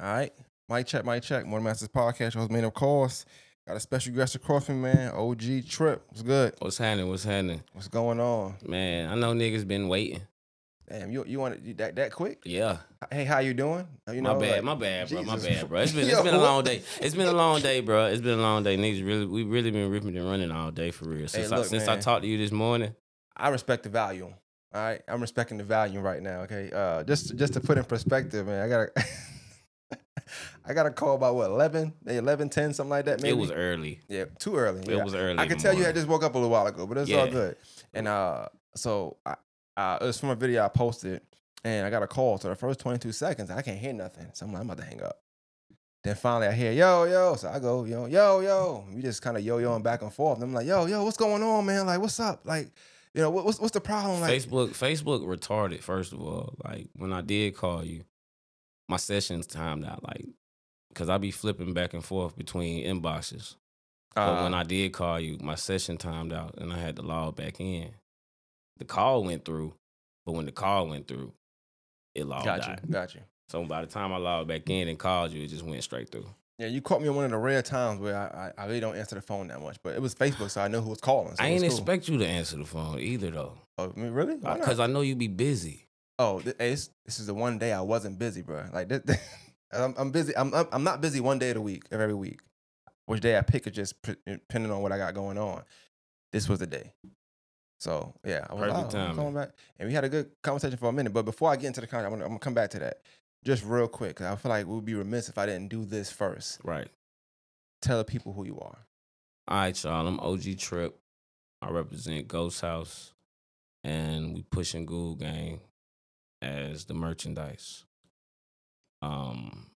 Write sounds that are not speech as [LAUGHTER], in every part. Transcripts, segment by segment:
All right. Mic check, mic check. More Than The Masters Podcast. Your host, man, of course. Got a special guest across me, man. OG Tripp. What's good? What's happening? What's happening? What's going on? Man, I know niggas been waiting. Damn, you you want it that that quick? Yeah. Hey, how you doing? You know, my bad, like- my bad, bro. My bad, bro. It's been Yo, it's been a long day. [LAUGHS] It's been a long day, bro. It's been a long day. Niggas really we really been ripping and running all day for real. Since I look, since I talked to you this morning. I respect the value. All right, I'm respecting the value right now. Okay, uh, just just to put in perspective, man, I got a [LAUGHS] I got a call about what 11, 11, 10, something like that. Maybe It was early. yeah, too early. It Yeah. was early. I could tell you I just woke up a little while ago, but it's all good. And uh, so I, uh, it was from a video I posted, and I got a call. So the first 22 seconds, I can't hear nothing. So I'm like, I'm about to hang up. Then finally, I hear yo yo. So I go yo yo yo. We just kind of yo yoing back and forth. And I'm like, yo yo, what's going on, man? Like, what's up? Like, you know, what, what's what's the problem? Like, Facebook Facebook retarded, first of all. Like when I did call you, my sessions timed out like because I be flipping back and forth between inboxes. But when uh, I did call you, my session timed out and I had to log back in. The call went through, but when the call went through, it logged got out. you, got you. So by the time I logged back in and called you, it just went straight through. Yeah, you caught me on one of the rare times where I, I, I really don't answer the phone that much, but it was Facebook, so I knew who was calling. So I ain't cool. expect you to answer the phone either though. Oh, I mean, really? Because I know you'd be busy. Oh, this, this is the one day I wasn't busy, bro. Like this, [LAUGHS] I'm, I'm busy. I'm, I'm not busy one day of the week of every week. Which day I pick is just p- eh, depending on what I got going on. This was the day. So yeah, I was Perfect like, oh, I'm coming back, and we had a good conversation for a minute. But before I get into the conversation, I'm gonna, I'm gonna come back to that just real quick I feel like we'd be remiss if I didn't do this first. Right. Tell the people who you are. All right, y'all. I'm OG Tripp. I represent Ghost House, and we pushing Google Gang as the merchandise. Um,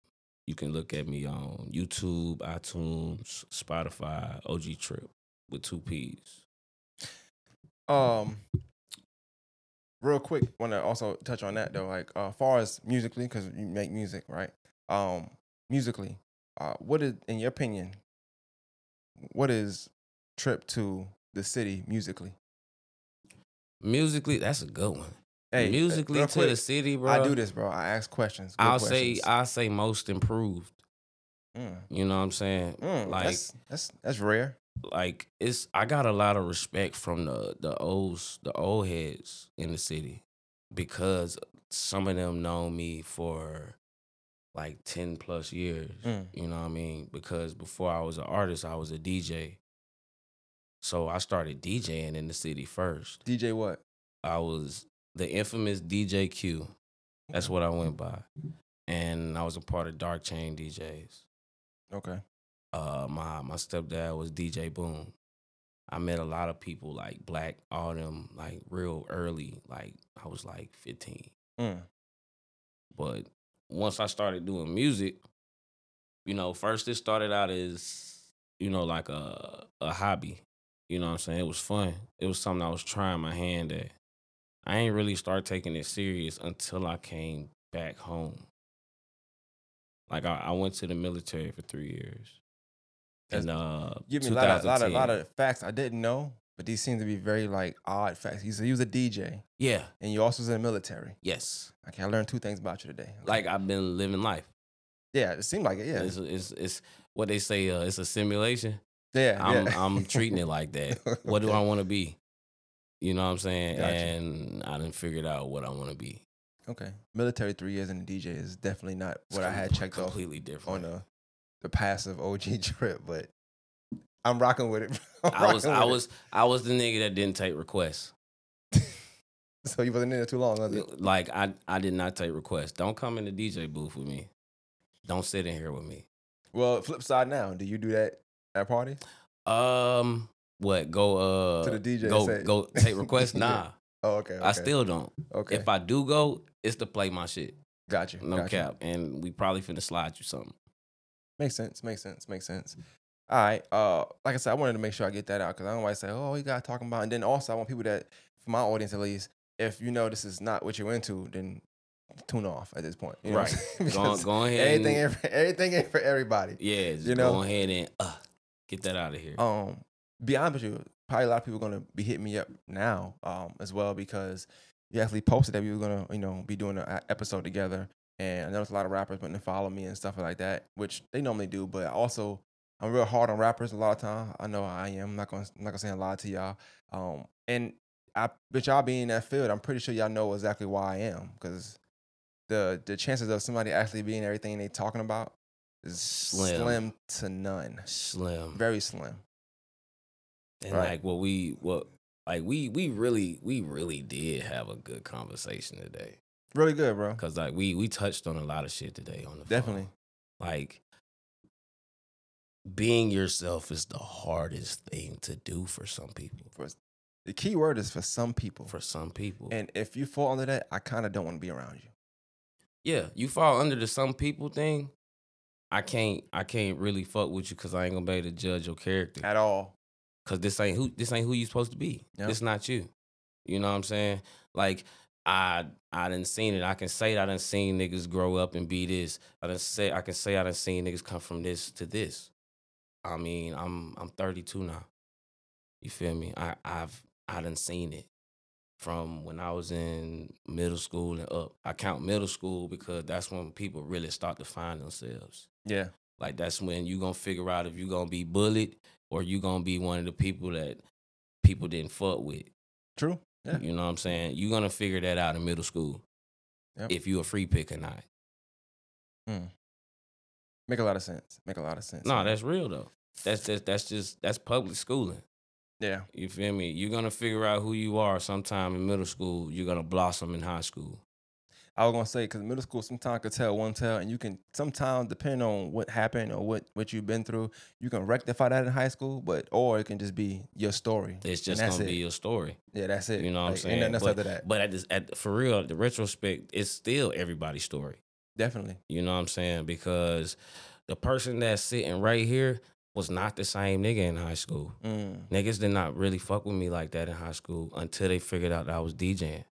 you can look at me on YouTube, iTunes, Spotify, OG Tripp with two P's. Um, real quick, want to also touch on that though. Like, uh, far as musically, because you make music, right? Um, musically, uh, what is, in your opinion, what is Tripp to the city musically? Musically, that's a good one. Hey, uh, Musically to quick, the city, bro. I do this, bro. I ask questions. good I'll say. I'll say most improved. Mm, You know what I'm saying? mm, like that's, that's that's rare. like it's I got a lot of respect from the the olds the old heads in the city because some of them know me for like 10 plus years. Mm. You know what I mean? Because before I was an artist, I was a DJ. So I started DJing in the city first. DJ, what? I was the infamous DJ Q. That's what I went by. And I was a part of Dark Chain DJs Okay. uh my my stepdad was DJ Boom. I met a lot of people like black, all them like real early, like I was like 15. Mm. But once I started doing music, you know, first it started out as, you know, like a a hobby. You know what I'm saying? It was fun. It was something I was trying my hand at. I ain't really start taking it serious until I came back home. Like I, I went to the military for three years. That's- And uh Give me a lot of, lot of 2010. lot of facts I didn't know, but these seem to be very like odd facts. He said he was a DJ, Yeah, and you also was in the military. yes. Okay, I learned two things about you today. Okay. Like I've been living life. yeah, it seemed like it. Yeah, It's, it's it's what they say, uh, it's a simulation. yeah, I'm yeah. I'm treating it like [LAUGHS] that. What do I want to be? You know what I'm saying? Gotcha. And I didn't figure out what I want to be. Okay, military three years in the DJ is definitely not what I had checked off completely different. on the the passive OG [LAUGHS] Tripp, but I'm rocking with it. [LAUGHS] I was I was I was the nigga that didn't take requests. [LAUGHS] So you wasn't in there too long, was it? Like I I did not take requests. Don't come in the DJ booth with me. Don't sit in here with me. Well, flip side now. Do you do that at parties? Um, what? Go uh To the DJ Go say- go take requests? [LAUGHS] Nah, Oh, okay. I still don't. okay. If I do go, it's to play my shit. got you. No got you. cap. And we probably finna slide you something. Makes sense. Makes sense. Makes sense. All right. Uh, like I said, I wanted to make sure I get that out because I don't want to say, "Oh, you got talking about," and then also I want people that, for my audience at least, if you know this is not what you're into, then tune off at this point. You know what Go, [LAUGHS] go ahead. everything, and, ain't for, [LAUGHS] everything ain't for everybody. yeah, just you know? go ahead and uh, get that out of here. Um, be honest with you, probably a lot of people are gonna be hitting me up now, um, as well because you actually posted that we were gonna, you know, be doing an episode together. and I noticed a lot of rappers went and follow me and stuff like that, which they normally do. But also, I'm real hard on rappers a lot of time. I know I am. I'm not gonna I'm not gonna say a lot to y'all. Um, and I, but y'all being in that field, I'm pretty sure y'all know exactly why I am because the the chances of somebody actually being everything they talking about is Slim. slim to none, Slim. very slim. And Right. like what we what like we we really we really did have a good conversation today. Really good, bro. Cause like we we touched on a lot of shit today on the phone. Definitely. Like being yourself is the hardest thing to do for some people. For the key word is for some people, For some people. and if you fall under that, I kind of don't want to be around you. yeah, you fall under the some people thing. I can't I can't really fuck with you because I ain't gonna be able to judge your character. at all. Cause this ain't who this ain't who you supposed to be. Yep. This not you. You know what I'm saying? Like I I didn't seen it. I can say I done seen niggas grow up and be this. I done say I can say I done seen niggas come from this to this. I mean, I'm I'm 32 now. You feel me? I I've I done seen it from when I was in middle school and up. I count middle school because that's when people really start to find themselves. Yeah, Like that's when you gonna figure out if you gonna be bullied or you gonna be one of the people that people didn't fuck with. true. Yeah, You know what I'm saying? You're gonna figure that out in middle school. Yep. If you a free pick or not. Hmm. make a lot of sense. Make a lot of sense. No, man. that's real though. That's just that's just that's public schooling. yeah, You feel me? You're gonna figure out who you are sometime in middle school. You're gonna blossom in high school. I was gonna say because middle school sometimes could tell one tell, and you can sometimes depend on what happened or what what you've been through, you can rectify that in high school, but or it can just be your story. It's just that's gonna it. be your story. Yeah, that's it. You know what I'm saying? Nothing else but, that. but at this, at for real, the retrospect, it's still everybody's story. Definitely. You know what I'm saying? Because the person that's sitting right here was not the same nigga in high school. Mm, Niggas did not really fuck with me like that in high school until they figured out that I was DJing.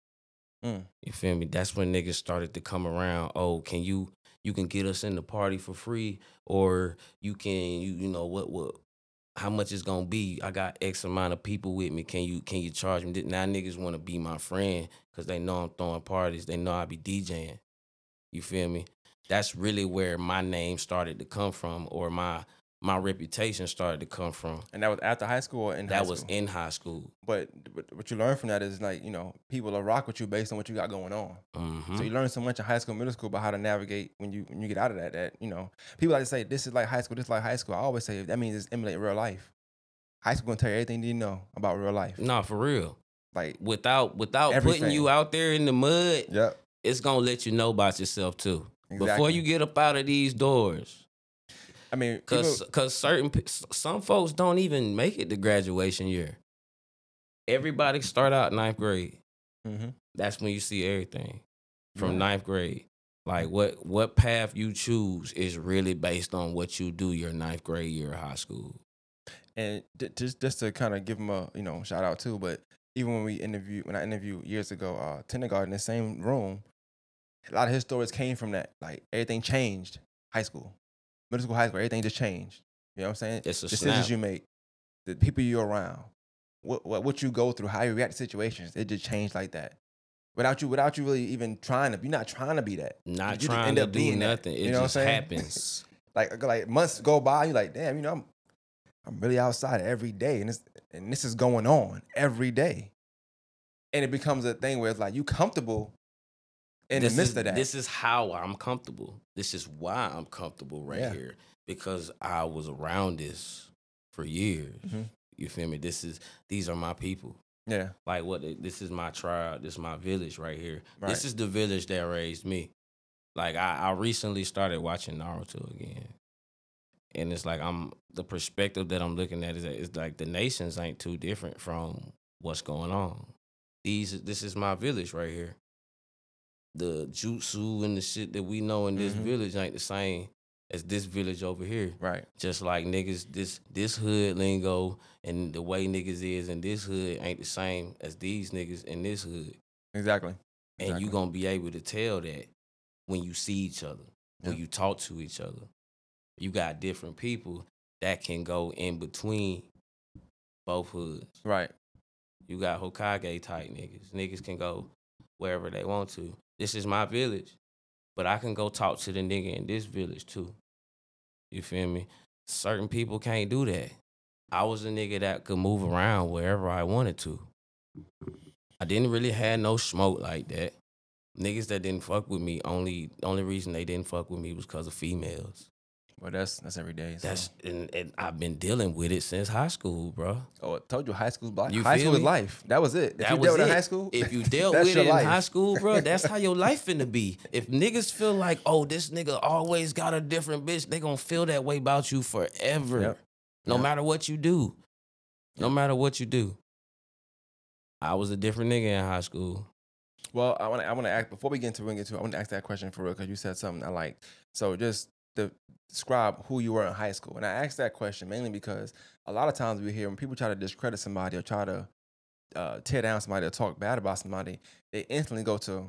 Mm. You feel me? That's when niggas started to come around. Oh, can you you can get us in the party for free, or you can you you know what what how much it's gonna be? I got X amount of people with me. Can you can you charge me? Now niggas want to be my friend because they know I'm throwing parties. They know I be DJing. You feel me? That's really where my name started to come from, or my my reputation started to come from. And that was after high school or in high That was in high school. But, but what you learn from that is like you know people will rock with you based on what you got going on. Mhm. So you learn so much in high school, middle school about how to navigate when you when you get out of that. That you know people like to say this is like high school, this is like high school. I always say that means it's emulate real life. High school gonna tell you everything you need to know about real life. Nah, for real. Like Without without putting you out there in the mud, yep, it's gonna let you know about yourself too. exactly. Before you get up out of these doors, I mean, cause cause certain some folks don't even make it to graduation year. Everybody start out ninth grade. Mhm. That's when you see everything from ninth grade. Like what what path you choose is really based on what you do your ninth grade year of high school. and j- just just to kind of give them a you know shout out too. But even when we interviewed, when I interviewed years ago, uh, Kindergarten, in the same room, a lot of his stories came from that. Like everything changed. High school, middle school, high school, everything just changed. You know what I'm saying? It's a Decisions snap. you make, the people you're around, what, what what you go through, how you react to situations, it just changed like that. Without you, without you really even trying to, you're not trying to be that. Not You trying end to up do being that. nothing. It You know what just I'm saying? happens. [LAUGHS] like like months go by, you're like, damn, you know, I'm I'm really outside every day, and this and this is going on every day, and it becomes a thing where it's like you comfortable in this the midst is, of that. This is how I'm comfortable. This is why I'm comfortable right Yeah. here because I was around this for years. Mhm. You feel me? This is these are my people. yeah, Like what? This is my tribe. This is my village right here. right. This is the village that raised me. Like I, I recently started watching Naruto again, and it's like I'm the perspective that I'm looking at is that it's like the nations ain't too different from what's going on. These this is my village right here. The jutsu and the shit that we know in this Mhm. village ain't the same as this village over here. right. Just like niggas, this this hood lingo and the way niggas is in this hood ain't the same as these niggas in this hood Exactly. and Exactly. you gonna be able to tell that when you see each other, when Yeah. you talk to each other. You got different people that can go in between both hoods. right. You got Hokage type niggas. Niggas can go wherever they want to. This is my village. but I can go talk to the nigga in this village too. You feel me? Certain people can't do that. I was a nigga that could move around wherever I wanted to. I didn't really have no smoke like that. Niggas that didn't fuck with me, only only reason they didn't fuck with me was because of females. Well, that's that's every day. So. That's and, and I've been dealing with it since high school, bro. oh, I told you high school's black. You high school is life. That was it. If That you was dealt with it it. in high school, If you [LAUGHS] dealt with it in life. high school, bro, [LAUGHS] that's how your life finna be. If niggas feel like, oh, this nigga always got a different bitch, they gonna feel that way about you forever. Yep. No Yep. matter what you do. No matter what you do. I was a different nigga in high school. Well, I want to I want to ask before we get into get into I want to ask that question for real because you said something I like. So just to describe who you were in high school, and I asked that question mainly because a lot of times we hear when people try to discredit somebody or try to uh, tear down somebody or talk bad about somebody, they instantly go to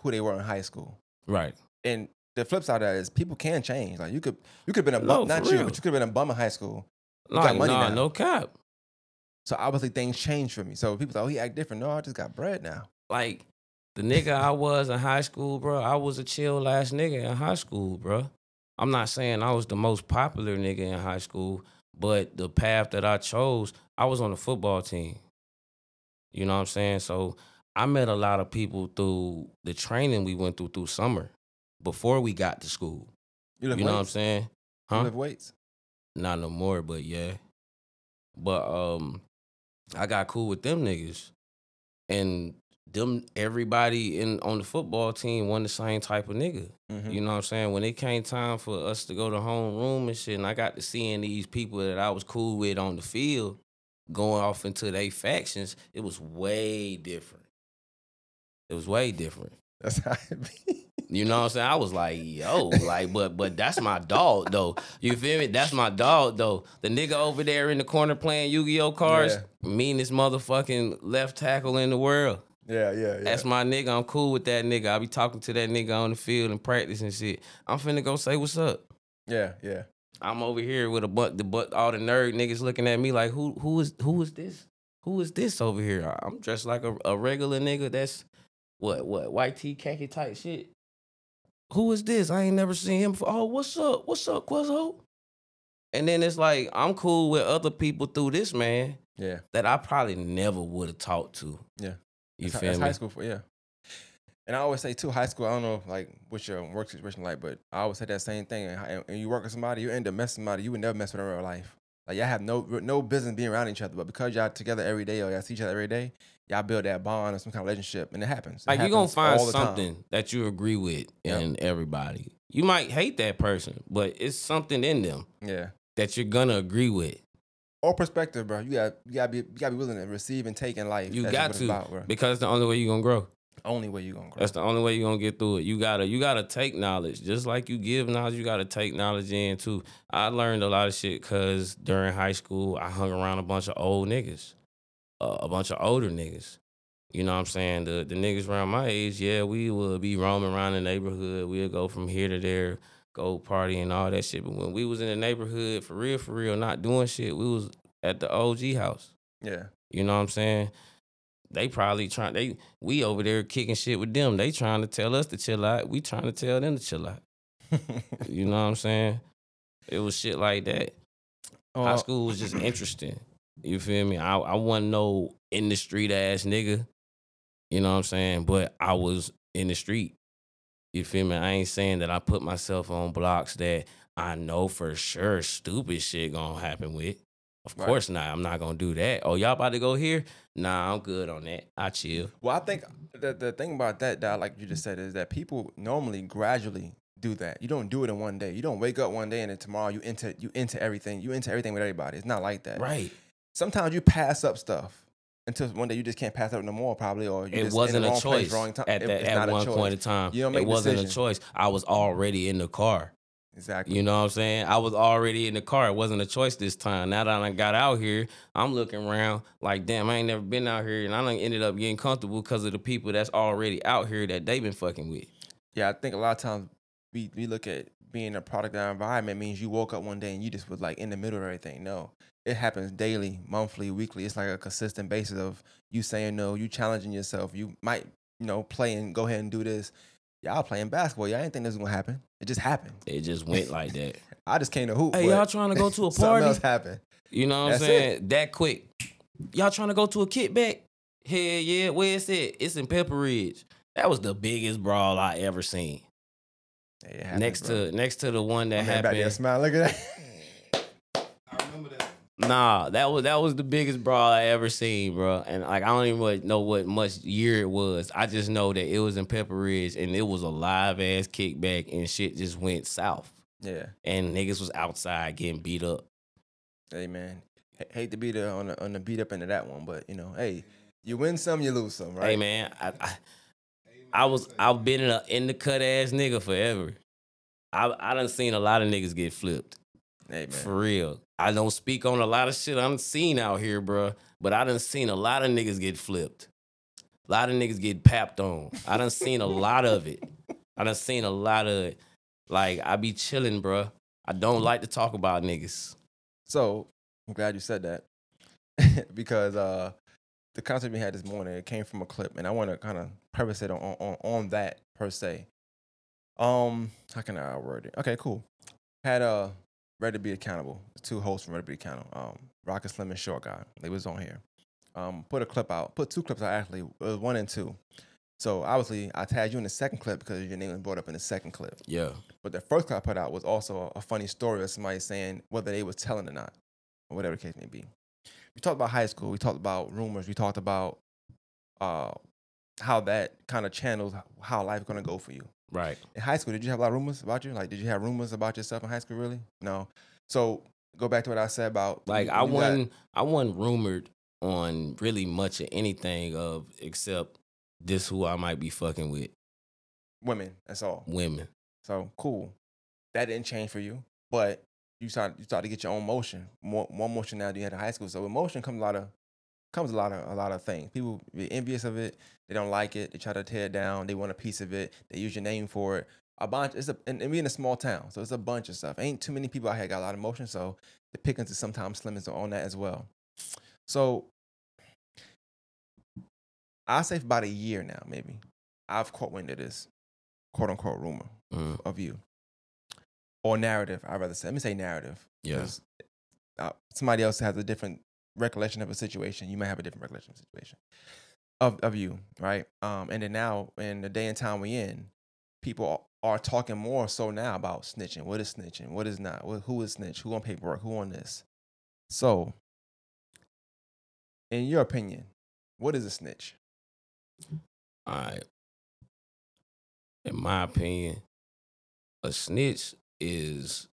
who they were in high school. Right. And the flip side of that is people can change. Like you could you could have been a No, bum, not for you, but you could have been a bum in high school. You Like, got money nah, now. no cap. So obviously things changed for me. So people thought, oh, he act different. No, I just got bread now. Like the nigga I was in high school, bro, I was a chill ass nigga in high school, bro. I'm not saying I was the most popular nigga in high school, but the path that I chose, I was on the football team. You know what I'm saying? So I met a lot of people through the training we went through through summer before we got to school. You You know what I'm saying? You Huh? live weights. Not no more, but yeah. But um I got cool with them niggas. And them everybody in on the football team wasn't the same type of nigga. Mhm. You know what I'm saying? When it came time for us to go to homeroom and shit, and I got to seeing these people that I was cool with on the field going off into their factions, it was way different. It was way different. That's how it be. You know what I'm saying? I was like, yo, like, but but that's my dog though. You feel me? That's my dog though. The nigga over there in the corner playing Yu-Gi-Oh cards, meanest motherfucking left tackle in the world. Yeah, yeah, yeah. That's my nigga. I'm cool with that nigga. I be talking to that nigga on the field and practice and shit. I'm finna go say what's up. yeah, yeah. I'm over here with a butt the butt all the nerd niggas looking at me like who who is who is this? Who is this over here? I'm dressed like a, a regular nigga that's what what white tee khaki type shit. Who is this? I ain't never seen him before. Oh, what's up? What's up, Quizzo? And then it's like I'm cool with other people through this man Yeah. that I probably never would have talked to. Yeah. You That's, feel that's me? high school for yeah. And I always say too, high school. I don't know like what your work situation like, but I always say that same thing. And, and you work with somebody, you end up messing with somebody you would never mess with in real life. Like y'all have no no business being around each other, but because y'all together every day or y'all see each other every day, y'all build that bond or some kind of relationship, and it happens. It Like you're gonna find the time. something that you agree with Yep. in everybody. You might hate that person, but it's something in them Yeah. that you're gonna agree with. Or perspective, bro. You got you got to be you got to be willing to receive and take in life. You That's got to about, because the only way you're gonna grow. Only way you gonna grow. That's the only way you're gonna get through it. You gotta you gotta take knowledge. Just like you give knowledge, you gotta take knowledge in too. I learned a lot of shit cause during high school I hung around a bunch of old niggas. Uh, a bunch of older niggas. You know what I'm saying? The the niggas around my age, yeah, we would be roaming around the neighborhood. We'd go from here to there, go party and all that shit. But when we was in the neighborhood for real, for real, not doing shit, we was at the OG house. yeah. You know what I'm saying? They probably trying they we over there kicking shit with them. They trying to tell us to chill out. We trying to tell them to chill out. [LAUGHS] You know what I'm saying? It was shit like that. High Uh, school was just interesting. You feel me? I I wasn't no in the street ass nigga. You know what I'm saying? But I was in the street. You feel me? I ain't saying that I put myself on blocks that I know for sure stupid shit gonna happen with. Of Right. course not. I'm not gonna do that. Oh, y'all about to go here? Nah, I'm good on that. I chill. Well, I think the the thing about that, that like you just said, is that people normally gradually do that. You don't do it in one day. You don't wake up one day and then tomorrow you into you into everything. You into everything with everybody. It's not like that. Right. Sometimes you pass up stuff until one day you just can't pass up no more, probably, or you It just wasn't a place, choice wrong time. at It- at one point in time. You don't It wasn't a choice. I was already in the car. Exactly. You know what I'm saying? I was already in the car. It wasn't a choice this time. Now that I got out here, I'm looking around like, damn, I ain't never been out here, and I done ended up getting comfortable because of the people that's already out here that they been fucking with. Yeah, I think a lot of times we, we look at being a product of our environment means you woke up one day and you just was like in the middle of everything. No, it happens daily, monthly, weekly. It's like a consistent basis of you saying no, you challenging yourself. You might, you know, play and go ahead and do this. y'all playing basketball. Y'all didn't think this was gonna happen. It just happened. It just went like that. [LAUGHS] I just came to hoop. Hey, y'all trying to go to a [LAUGHS] party? Something else happened. You know what That's I'm saying? That quick. Y'all trying to go to a kickback? Hell yeah. Where is it? It's in Pepper Ridge. That was the biggest brawl I ever seen. It happened, next bro. to next to the one that man back there happened. smile. Look at that. I remember that. Nah, that was that was the biggest brawl I ever seen, bro. And like I don't even really know what much year it was. I just know that it was in Pepper Ridge and it was a live ass kickback and shit just went south. Yeah. And niggas was outside getting beat up. Hey man, H- hate to be the on the on the beat up end of that one, but you know, hey, you win some, you lose some, right? Hey man, I, I I was I've been in, a, in the cut ass nigga forever. I I done seen a lot of niggas get flipped Hey man, for real. I don't speak on a lot of shit I'm seen out here, bruh, But I done seen a lot of niggas get flipped. A lot of niggas get papped on. I done seen a lot of it. I done seen a lot of it. Like I be chilling, bruh. I don't like to talk about niggas. So I'm glad you said that [LAUGHS] because uh, the concept we had this morning it came from a clip, and I want to kind of preface it on, on on that per se. Um, how can I word it? Okay, cool. Had uh, Ready to Be Accountable, two hosts from Ready to Be Accountable, um, Rocket Slim and Short Guy. They was on here. Um, put a clip out, put two clips out actually, was one and two. So obviously, I tagged you in the second clip because your name was brought up in the second clip. Yeah. But the first clip I put out was also a, a funny story of somebody saying whether they was telling or not, or whatever the case may be. We talked about high school. We talked about rumors. We talked about uh, how that kind of channels how life's gonna go for you. Right. In high school, did you have a lot of rumors about you? Like, did you have rumors about yourself in high school? Really? No. So go back to what I said about Like I wasn't I wasn't rumored on really much of anything of except this who I might be fucking with. women. That's all. Women. So cool. That didn't change for you, but you start you start to get your own motion, more more motion now than you had in high school. So emotion comes a lot of comes a lot of a lot of things. People be envious of it. They don't like it. They try to tear it down. They want a piece of it. They use your name for it. A bunch. It's a and, and we in a small town, so it's a bunch of stuff. Ain't too many people out here got a lot of emotion. So the pickings is sometimes slim is on that as well. So I say for about a year now, maybe I've caught wind of this quote unquote rumor Mm, of you or narrative i'd rather say let me say narrative yeah. 'cause, uh, somebody else has a different recollection of a situation you might have a different recollection of a situation of, of you right? Um and then now in the day and time we in people are talking more so now about snitching. What is snitching? What is not? Who is snitch? Who on paperwork? Who on this? So in your opinion what is a snitch? All right. In my opinion, a snitch is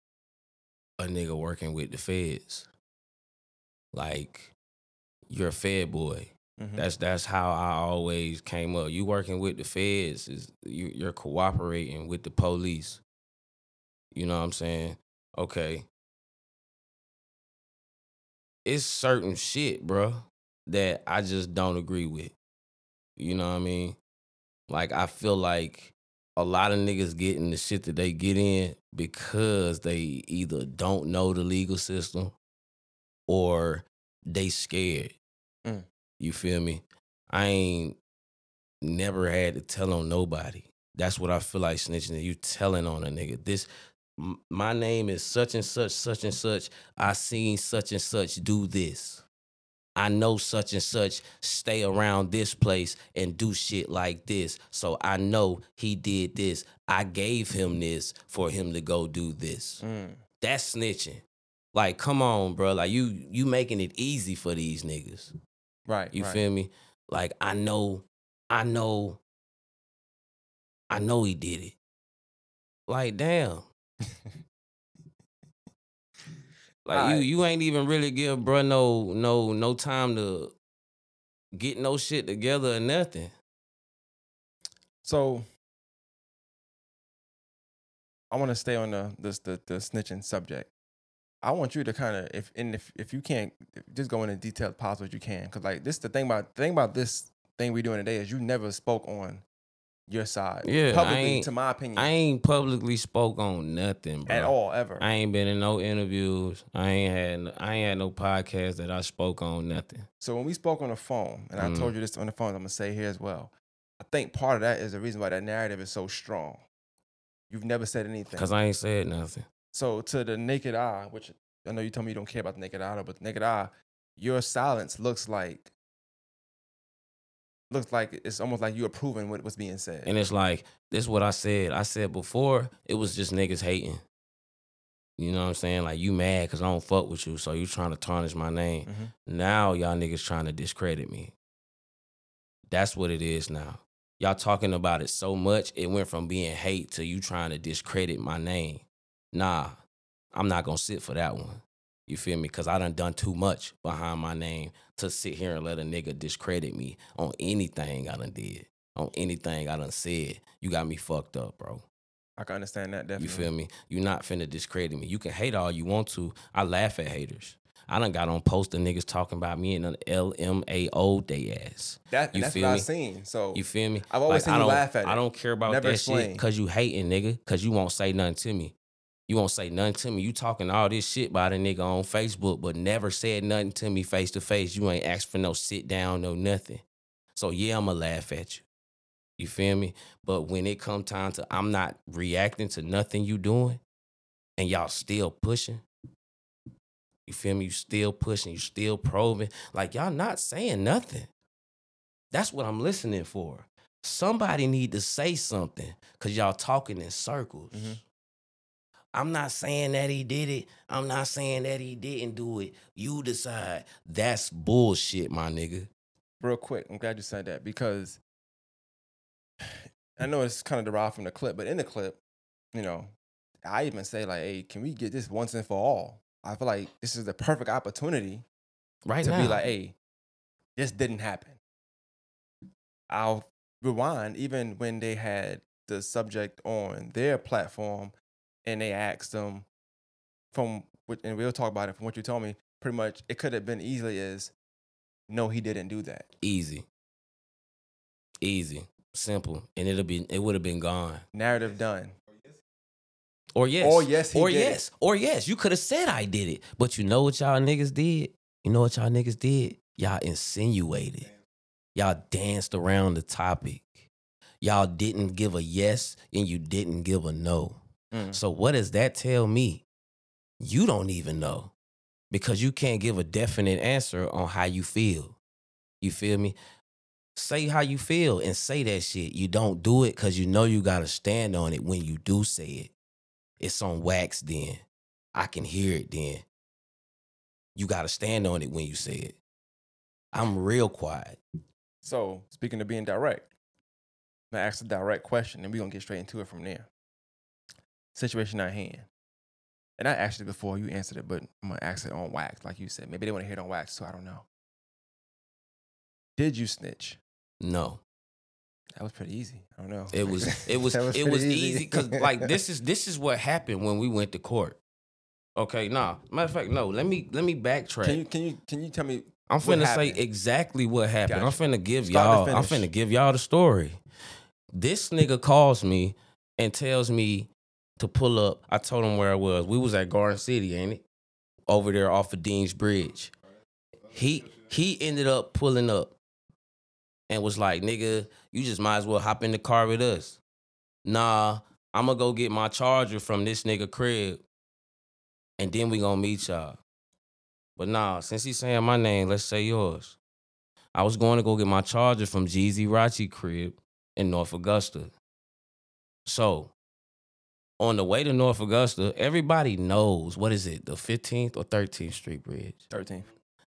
a nigga working with the feds. Like you're a fed boy. Mhm. That's that's how I always came up. You working with the feds is you you're cooperating with the police. You know what I'm saying? Okay. It's certain shit, bro, that I just don't agree with. You know what I mean? Like I feel like a lot of niggas get in the shit that they get in because they either don't know the legal system or they scared. Mm. You feel me? I ain't never had to tell on nobody. That's what I feel like snitching. You telling on a nigga. This m- my name is such and such, such and such. I seen such and such do this. I know such and such stay around this place and do shit like this. So I know he did this. I gave him this for him to go do this. Mm. That's snitching. Like, come on, bro. Like you you making it easy for these niggas. right You right. feel me? Like I know, I know, I know he did it. Like damn. [LAUGHS] Like you you ain't even really give bro no no no time to get no shit together or nothing. So I want to stay on the this the, the snitching subject. I want you to kind of if and if if you can't just go into detail as possible as you can because like this the thing about the thing about this thing we're doing today is you never spoke on your side Yeah, publicly to my opinion I ain't publicly spoke on nothing, bro. at all ever. I ain't been in no interviews. I ain't had I ain't had no podcast that I spoke on nothing. So when we spoke on the phone, and I Mm. told you this on the phone, I'm gonna say here as well. I think part of that is the reason why that narrative is so strong. You've never said anything. Cause I ain't said nothing. So to the naked eye, which I know you told me you don't care about the naked eye, but the naked eye, your silence looks like looks like it's almost like you're approving what was being said. And it's like, this is what I said. I said before, it was just niggas hating. You know what I'm saying? Like you mad because I don't fuck with you, so you trying to tarnish my name. Mhm. Now y'all niggas trying to discredit me. That's what it is now. Y'all talking about it so much, it went from being hate to you trying to discredit my name. Nah, I'm not gonna sit for that one. You feel me? Cause I done done too much behind my name to sit here and let a nigga discredit me on anything I done did, on anything I done said. You got me fucked up, bro. I can understand that definitely. You feel me? You're not finna discredit me. You can hate all you want to. I laugh at haters. I done got on post the niggas talking about me and an LMAO day ass. That, You that's feel what me? I've seen. So You feel me? I've always seen I you laugh at it. I don't care about Never that explain. shit cause you hating nigga, cause you won't say nothing to me. You won't say nothing to me. You talking all this shit about a nigga on Facebook, but never said nothing to me face to face. You ain't asked for no sit down, no nothing. So yeah, I'ma laugh at you. You feel me? But when it come time to I'm not reacting to nothing you doing, and y'all still pushing. You feel me? You still pushing, you still probing. Like y'all not saying nothing. That's what I'm listening for. Somebody need to say something because y'all talking in circles. Mhm. I'm not saying that he did it. I'm not saying that he didn't do it. You decide. That's bullshit, my nigga. real quick, I'm glad you said that because I know it's kind of derived from the clip, but in the clip, you know, I even say like, "Hey, can we get this once and for all?" I feel like this is the perfect opportunity Right to now. be like, "Hey, this didn't happen." I'll rewind even when they had the subject on their platform, and they asked them from, and we'll talk about it from what you told me. Pretty much, it could have been easily as, "No, he didn't do that." Easy. Easy. Simple. And it'll be it would have been gone. Narrative done. Or yes. Or yes, he or yes. Or yes. You could have said I did it. But you know what y'all niggas did? You know what y'all niggas did? Y'all insinuated. Y'all danced around the topic. Y'all didn't give a yes and you didn't give a no. Mm. So what does that tell me? You don't even know because you can't give a definite answer on how you feel. You feel me? Say how you feel and say that shit. You don't do it because you know you got to stand on it when you do say it. It's on wax then. I can hear it then. You got to stand on it when you say it. I'm real quiet. So, speaking of being direct, I'm gonna ask a direct question and we're gonna get straight into it from there. Situation at hand. And I asked it before you answered it, but I'm gonna ask it on wax, like you said. Maybe they want to hear it on wax, so I don't know. Did you snitch? No. That was pretty easy. I don't know. It was [LAUGHS] it was, That it was easy because [LAUGHS] like this is this is what happened when we went to court. Okay, nah. Matter of fact, no. Let me let me backtrack. Can you can you can you tell me I'm finna say exactly what happened. Gotcha. I'm finna give Start y'all. I'm finna give y'all the story. This nigga calls me and tells me to pull up. I told him where I was. We was at Garden City, ain't it? Over there off of Dean's Bridge. He he ended up pulling up and was like, "Nigga, you just might as well hop in the car with us." Nah, I'm gonna go get my charger from this nigga crib, and then we gonna meet y'all. But nah, since he's saying my name, let's say yours. I was going to go get my charger from Jeezy Rachi crib in North Augusta. So, on the way to North Augusta, everybody knows what is it, the 15th or 13th Street Bridge? 13th?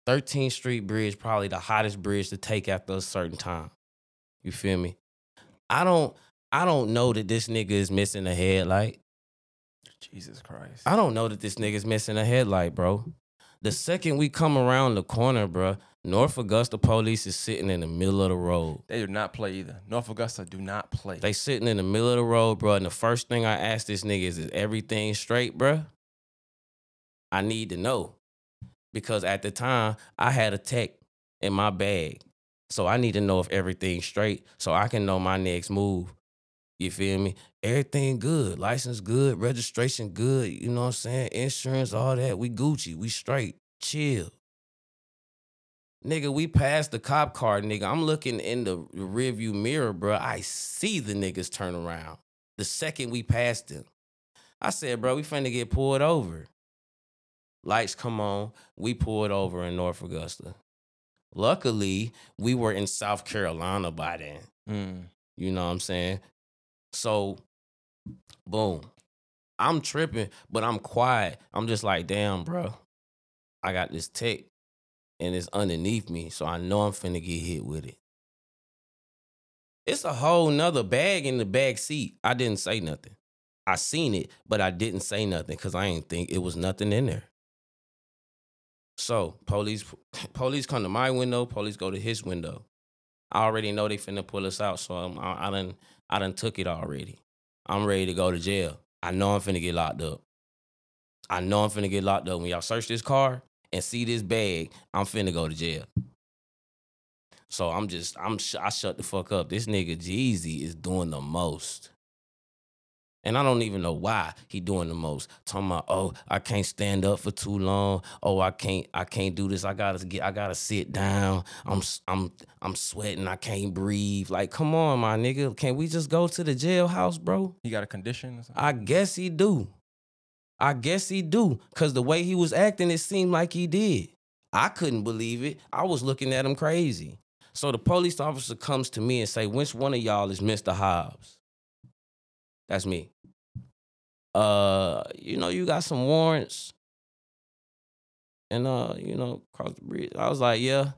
13th Street Bridge, probably the hottest bridge to take after a certain time. You feel me? I don't I don't know that this nigga is missing a headlight. Jesus Christ. I don't know that this nigga's missing a headlight, bro. The second we come around the corner, bro, North Augusta police is sitting in the middle of the road. They do not play either. North Augusta do not play. They sitting in the middle of the road, bro. And the first thing I ask this nigga is, is everything straight, bro? I need to know. Because at the time, I had a tech in my bag. So I need to know if everything's straight so I can know my next move. You feel me? Everything good. License good. Registration good. You know what I'm saying? Insurance, all that. We Gucci. We straight. Chill. Nigga, we passed the cop car, nigga. I'm looking in the rearview mirror, bro. I see the niggas turn around. The second we passed them. I said, bro, we finna get pulled over. Lights come on. We pulled over in North Augusta. Luckily, we were in South Carolina by then. Mm. You know what I'm saying? So, boom. I'm tripping, but I'm quiet. I'm just like, damn, bro. I got this tech and it's underneath me, so I know I'm finna get hit with it. It's a whole nother bag in the back seat. I didn't say nothing. I seen it, but I didn't say nothing because I ain't think it was nothing in there. So police, [CLEARS THROAT] police come to my window. Police go to his window. I already know they finna pull us out, so I'm, I, I done, I done took it already. I'm ready to go to jail. I know I'm finna get locked up. I know I'm finna get locked up. When y'all search this car and see this bag, I'm finna go to jail. So I'm just, I'm, I shut the fuck up. This nigga Jeezy is doing the most. And I don't even know why he doing the most. Talking about, oh, I can't stand up for too long. Oh, I can't, I can't do this. I gotta get, I gotta sit down. I'm, I'm, I'm sweating. I can't breathe. Like, come on, my nigga. Can we just go to the jailhouse, bro? He got a condition or something? I guess he do. I guess he do. Cause the way he was acting, it seemed like he did. I couldn't believe it. I was looking at him crazy. So the police officer comes to me and say, which one of y'all is Mr. Hobbs? That's me. Uh, you know, you got some warrants. And uh, you know, cross the bridge. I was like, yeah.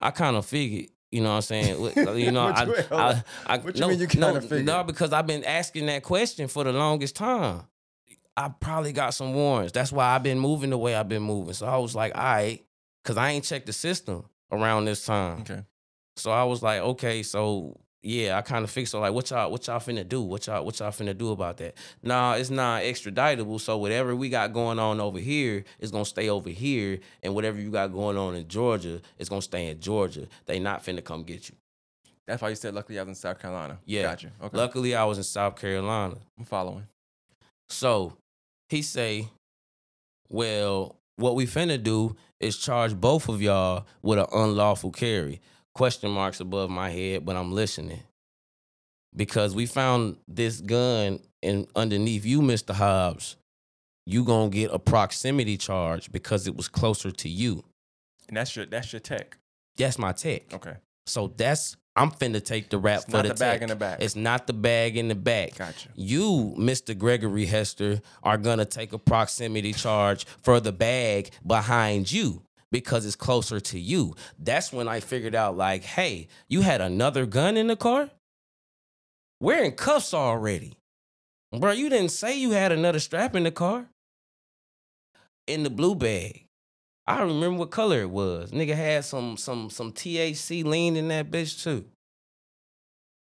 I kind of figured, you know what I'm saying? You [LAUGHS] know, What I, you- I, on. I, What you no, mean you no? No, because I've been asking that question for the longest time. I probably got some warrants. That's why I've been moving the way I've been moving. So I was like, all right, because I ain't checked the system around this time. Okay. So I was like, okay, so yeah, I kind of fixed it. Like, what y'all, what y'all finna do? What y'all, what y'all finna do about that? Nah, it's not extraditable. So whatever we got going on over here is gonna stay over here, and whatever you got going on in Georgia is gonna stay in Georgia. They not finna come get you. That's why you said luckily I was in South Carolina. Yeah. Gotcha. Okay. Luckily, I was in South Carolina. I'm following. So he say, well, what we finna do is charge both of y'all with an unlawful carry. Question marks above my head, but I'm listening. Because we found this gun in underneath you, Mr. Hobbs. You gonna get a proximity charge because it was closer to you. And that's your that's your tech. That's my tech. Okay. So that's I'm finna take the rap It's for not the, the bag in the back. It's not the bag in the back. Gotcha. You, Mr. Gregory Hester, are gonna take a proximity charge for the bag behind you because it's closer to you. That's when I figured out, like, hey, you had another gun in the car? We're in cuffs already. Bro, you didn't say you had another strap in the car. In the blue bag. I remember what color it was. Nigga had some some some THC lean in that bitch too.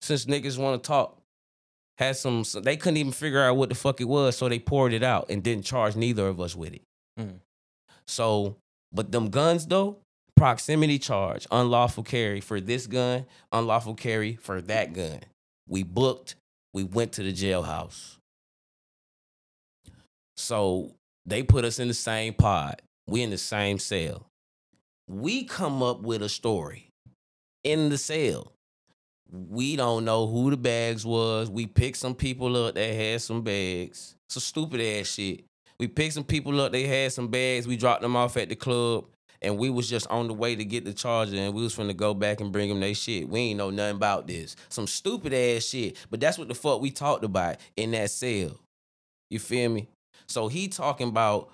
Since niggas want to talk, had some, some- They couldn't even figure out what the fuck it was, so they poured it out and didn't charge neither of us with it. Mm. So, but them guns though, proximity charge, unlawful carry for this gun, unlawful carry for that gun. We booked. We went to the jailhouse. So they put us in the same pod. We in the same cell. We come up with a story in the cell. We don't know who the bags was. We picked some people up that had some bags. Some stupid ass shit. We picked some people up, they had some bags. We dropped them off at the club. And we was just on the way to get the charger and we was finna go back and bring them their shit. We ain't know nothing about this. Some stupid ass shit. But that's what the fuck we talked about in that cell. You feel me? So he talking about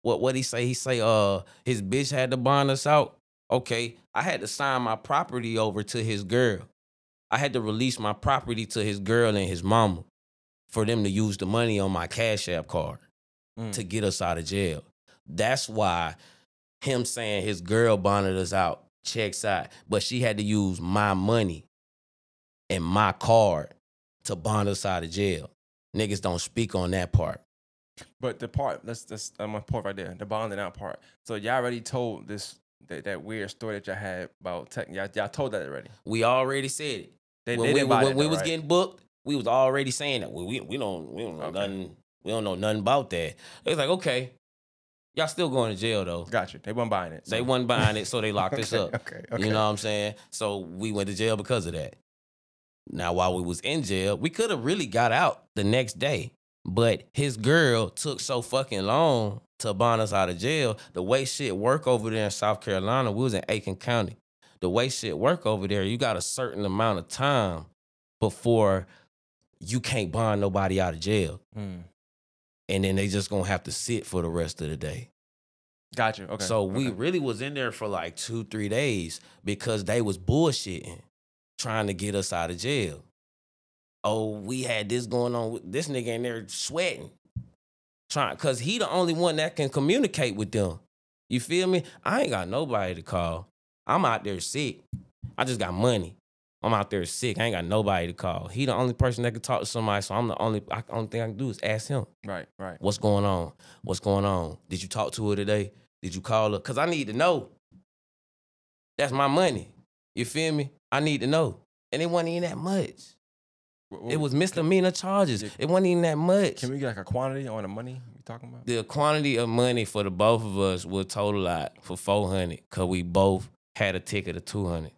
what what he say? He say uh his bitch had to bond us out. Okay, I had to sign my property over to his girl. I had to release my property to his girl and his mama for them to use the money on my Cash App card Mm. to get us out of jail. That's why him saying his girl bonded us out checks out, but she had to use my money and my card to bond us out of jail. Niggas don't speak on that part. But the part let's that's I'm gonna right there. The bonding out part. So y'all already told this that, that weird story that y'all had about tech. Y'all, y'all told that already. We already said it. They, when they we, when we though, was right? getting booked, we was already saying that. Well, we we don't we don't know Okay. nothing. We don't know nothing about that. It was like okay, Y'all still going to jail though. Gotcha. They weren't buying it. They so- wasn't buying it, so they locked us up. Okay. Okay. You know what I'm saying? So we went to jail because of that. Now, while we was in jail, we could have really got out the next day, but his girl took so fucking long to bond us out of jail. The way shit work over there in South Carolina, we was in Aiken County. The way shit work over there, you got a certain amount of time before you can't bond nobody out of jail, Mm. And then they just gonna have to sit for the rest of the day. Gotcha. Okay. So we okay. really was in there for like two, three days because they was bullshitting, trying to get us out of jail. Oh, we had this going on. with- This nigga in there sweating, trying because he the only one that can communicate with them. You feel me? I ain't got nobody to call. I'm out there sick. I just got money. I'm out there sick. I ain't got nobody to call. He the only person that can talk to somebody. So I'm the only. I, only thing I can do is ask him. Right. Right. What's going on? What's going on? Did you talk to her today? Did you call her? Cause I need to know. That's my money. You feel me? I need to know. And it wasn't even that much. Wh- It was misdemeanor charges. Yeah. It wasn't even that much. Can we get like a quantity on the money you talking about? the quantity of money for the both of us was total lot for four hundred. Cause we both had a ticket of two hundred.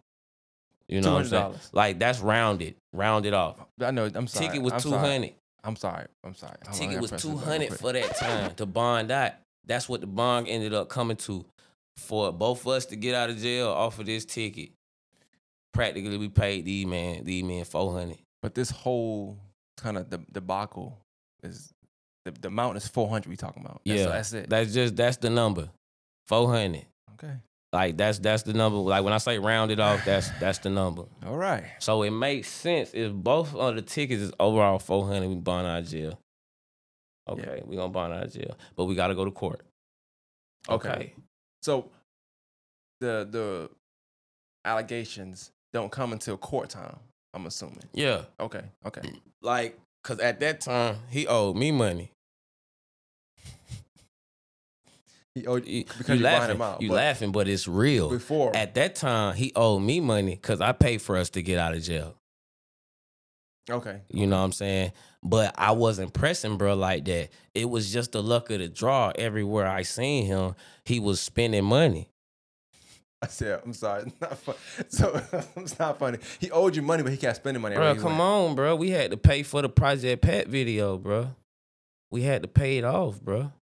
You know what I'm saying? $200. Like that's rounded, rounded off. I know. I'm sorry. Ticket was I'm two sorry. hundred. I'm sorry. I'm sorry. Hold on, I ticket gotta was press this two button real hundred quick. for that time to bond out. That's what the bond ended up coming to. For both of us to get out of jail off of this ticket, practically we paid these man these men four hundred. But this whole kind of the debacle is the, the amount is 400 we talking about. That's, Yeah, that's it. That's just that's the number, four hundred. okay. Like that's that's the number. Like when I say rounded off, that's that's the number. [SIGHS] All right. So it makes sense if both of the tickets is overall four hundred. We bond out of jail. Okay, we gonna bond out of jail, but we gotta go to court. Okay. okay. So the the allegations don't come until court time. I'm assuming. Yeah. Okay. Okay. [CLEARS THROAT] Like, cause at that time he owed me money. He owed, You, because you laughing, him out. you but laughing, but it's real. Before. At that time, he owed me money because I paid for us to get out of jail. okay. You know what I'm saying? But I wasn't pressing bro like that. It was just the luck of the draw. Everywhere I seen him, he was spending money. I said, I'm sorry. [LAUGHS] It's not fun. So [LAUGHS] it's not funny. He owed you money, but he can't spend the money. Bro, come went. on, bro. We had to pay for the Project Pat video, bro. We had to pay it off, bro.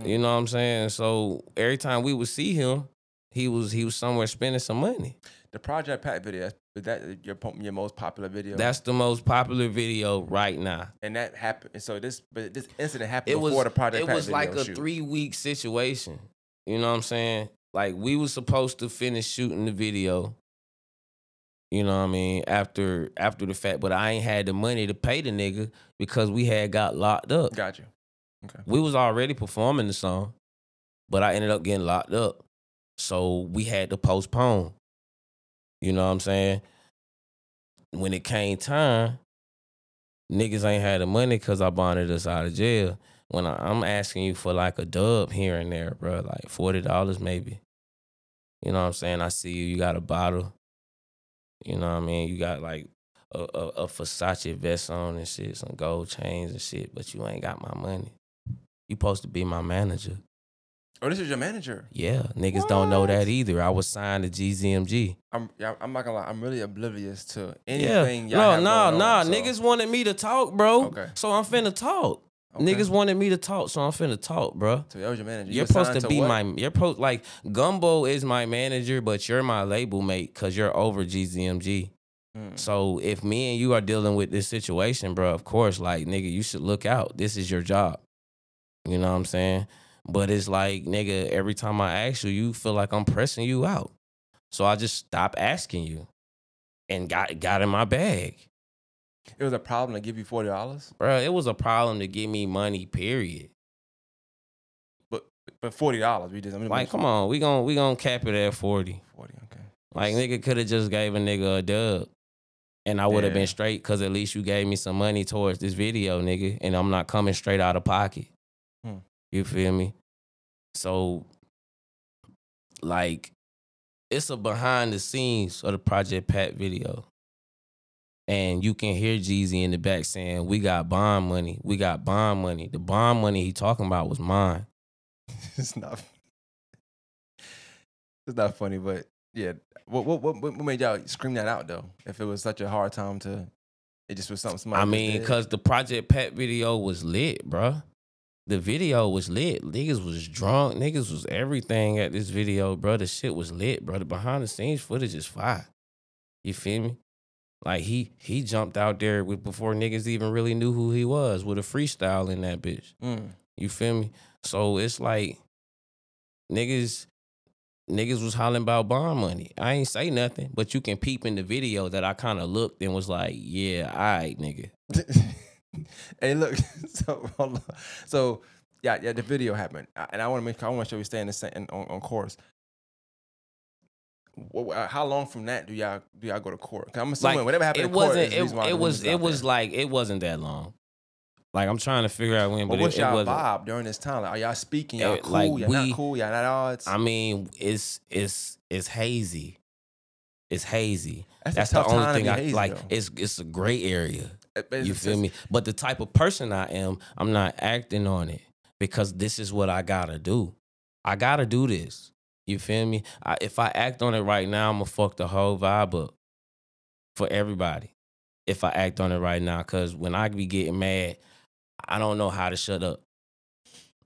Mm. You know what I'm saying? So every time we would see him, he was he was somewhere spending some money. The Project Pat video, is that your your most popular video? That's the most popular video right now. and that happened. So this, but this incident happened It before was the Project it Pat was video like a shoot. three week situation. You know what I'm saying? Like we was supposed to finish shooting the video. You know what I mean? After after the fact, but I ain't had the money to pay the nigga because we had got locked up. Got you. Okay. We was already performing the song, but I ended up getting locked up. So we had to postpone. You know what I'm saying? When it came time, niggas ain't had the money because I bonded us out of jail. When I, I'm asking you for like a dub here and there, bro, like forty dollars maybe. You know what I'm saying? I see you, you got a bottle. You know what I mean? You got like a, a, a Versace vest on and shit, some gold chains and shit, but you ain't got my money. You supposed to be my manager. Oh, this is your manager. Yeah, niggas don't know that either. I was signed to GZMG. I'm. Yeah, I'm not gonna lie. I'm really oblivious to Yeah, anything. y'all no, have nah, going nah. on, so- Niggas wanted me to talk, bro. Okay. So I'm finna talk. Okay. Niggas wanted me to talk, so I'm finna talk, bro. So that was your manager. You You're supposed signed to be what? my. You're supposed like Gumbo is my manager, but you're my label mate because you're over GZMG. Mm. So if me and you are dealing with this situation, bro, of course, like nigga, you should look out. This is your job. You know what I'm saying? But it's like, nigga, every time I ask you, you feel like I'm pressing you out. So I just stopped asking you and got got in my bag. It was a problem to give you forty dollars, Bro, it was a problem to give me money, period. but but forty dollars we just. I mean, Like, come on, we gon' we gon' cap it at 40. Forty. Okay. Like nigga could have just gave a nigga a dub. And I would have Yeah. been straight because at least you gave me some money towards this video, nigga. And I'm not coming straight out of pocket. You feel me? So, like, it's a behind the scenes of the Project Pat video. And you can hear Jeezy in the back saying, We got bond money. We got bond money. The bond money he talking about was mine. [LAUGHS] it's not. It's not funny, but yeah. What what what what made y'all scream that out though? If it was such a hard time to, it just was something. Somebody I mean, because the Project Pat video was lit, bruh. The video was lit. Niggas was drunk. Niggas was everything at this video, bro. The shit was lit, bro. The behind the scenes footage is fire. You feel me? Like he he jumped out there with before niggas even really knew who he was with a freestyle in that bitch. Mm. You feel me? So it's like niggas niggas was hollering about bond money. I ain't say nothing, but you can peep in the video that I kind of looked and was like, yeah, all right, nigga. [LAUGHS] [LAUGHS] hey, look. [LAUGHS] So. So yeah, yeah. The video happened, and I want to make. I want to show you staying the same on, on course. How long from that do y'all do y'all go to court? I'm assuming Like, whatever happened it court wasn't it, reason why the it was it was there. like it wasn't that long. Like I'm trying to figure out when, But but what's it, it y'all wasn't. vibe during this time? Like, are y'all speaking? Y'all Eh, cool? like, y'all we- not cool? Y'all not odds? I mean, it's it's it's hazy. It's hazy. That's, That's the only thing I hazy, like. though. It's it's a gray area. You feel me? But the type of person I am, I'm not acting on it because this is what I gotta do. I gotta do this. You feel me? I, if I act on it right now, I'm gonna fuck the whole vibe up for everybody. If I act on it right now, because when I be getting mad, I don't know how to shut up.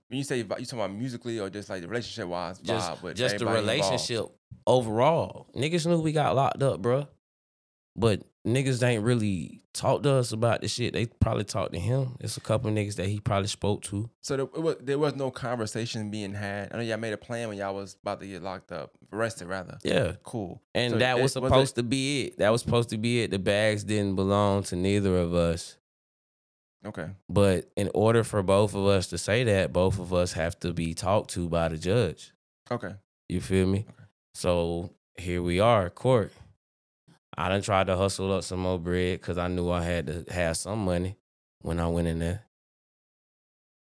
When you say you talking about musically or just like the relationship wise, Just, vibe, just the everybody involved? relationship overall. Niggas knew we got locked up, bruh. But niggas ain't really talked to us about the shit. They probably talked to him. It's a couple niggas that he probably spoke to. So there, was, there was no conversation being had. I know y'all made a plan when y'all was about to get locked up, arrested rather. Yeah. Cool. And So that was was supposed to be it. That was supposed to be it. The bags didn't belong to neither of us. Okay. But in order for both of us to say that, both of us have to be talked to by the judge. Okay. You feel me? Okay. So here we are, court. I done tried to hustle up some more bread because I knew I had to have some money when I went in there.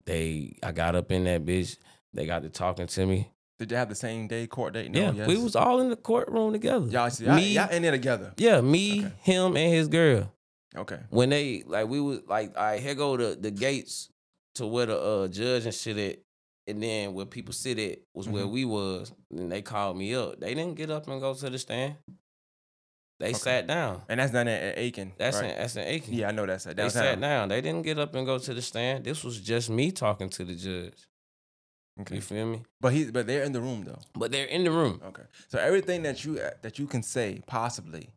They, I got up in that bitch. They got to talking to me. Did you have the same day court date? No, yeah, yes. we was all in the courtroom together. y'all, see, me, y'all in there together. yeah, me, Okay. him, and his girl. Okay. When they like, we was like, all right, here go the the gates to where the uh, judge and shit at, and then where people sit at was where Mhm. we was. And they called me up. They didn't get up and go to the stand. They Okay. sat down. And that's not at, Aiken. That's right? in that's in Aiken. Yeah, I know that's at They sat down. They didn't get up and go to the stand. This was just me talking to the judge. Okay. You feel me? But he, but they're in the room though. But they're in the room. Okay. So everything that you that you can say possibly,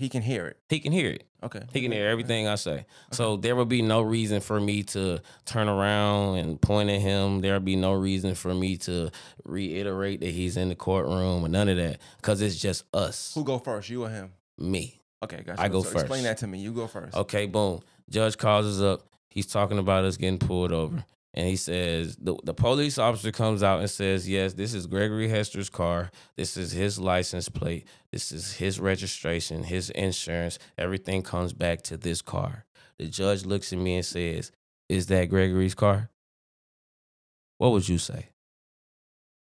he can hear it. He can hear it. Okay. He can hear everything I say. So there will be no reason for me to turn around and point at him. There'll be no reason for me to reiterate that he's in the courtroom or none of that. Cause it's just us. Who go first? You or him? Me. Okay, gotcha. I go so Explain that to me. You go first. Okay, boom. Judge calls us up. He's talking about us getting pulled over. And he says, the, the police officer comes out and says, Yes, this is Gregory Hester's car. This is his license plate. This is his registration, his insurance. Everything comes back to this car. The judge looks at me and says, Is that Gregory's car? What would you say?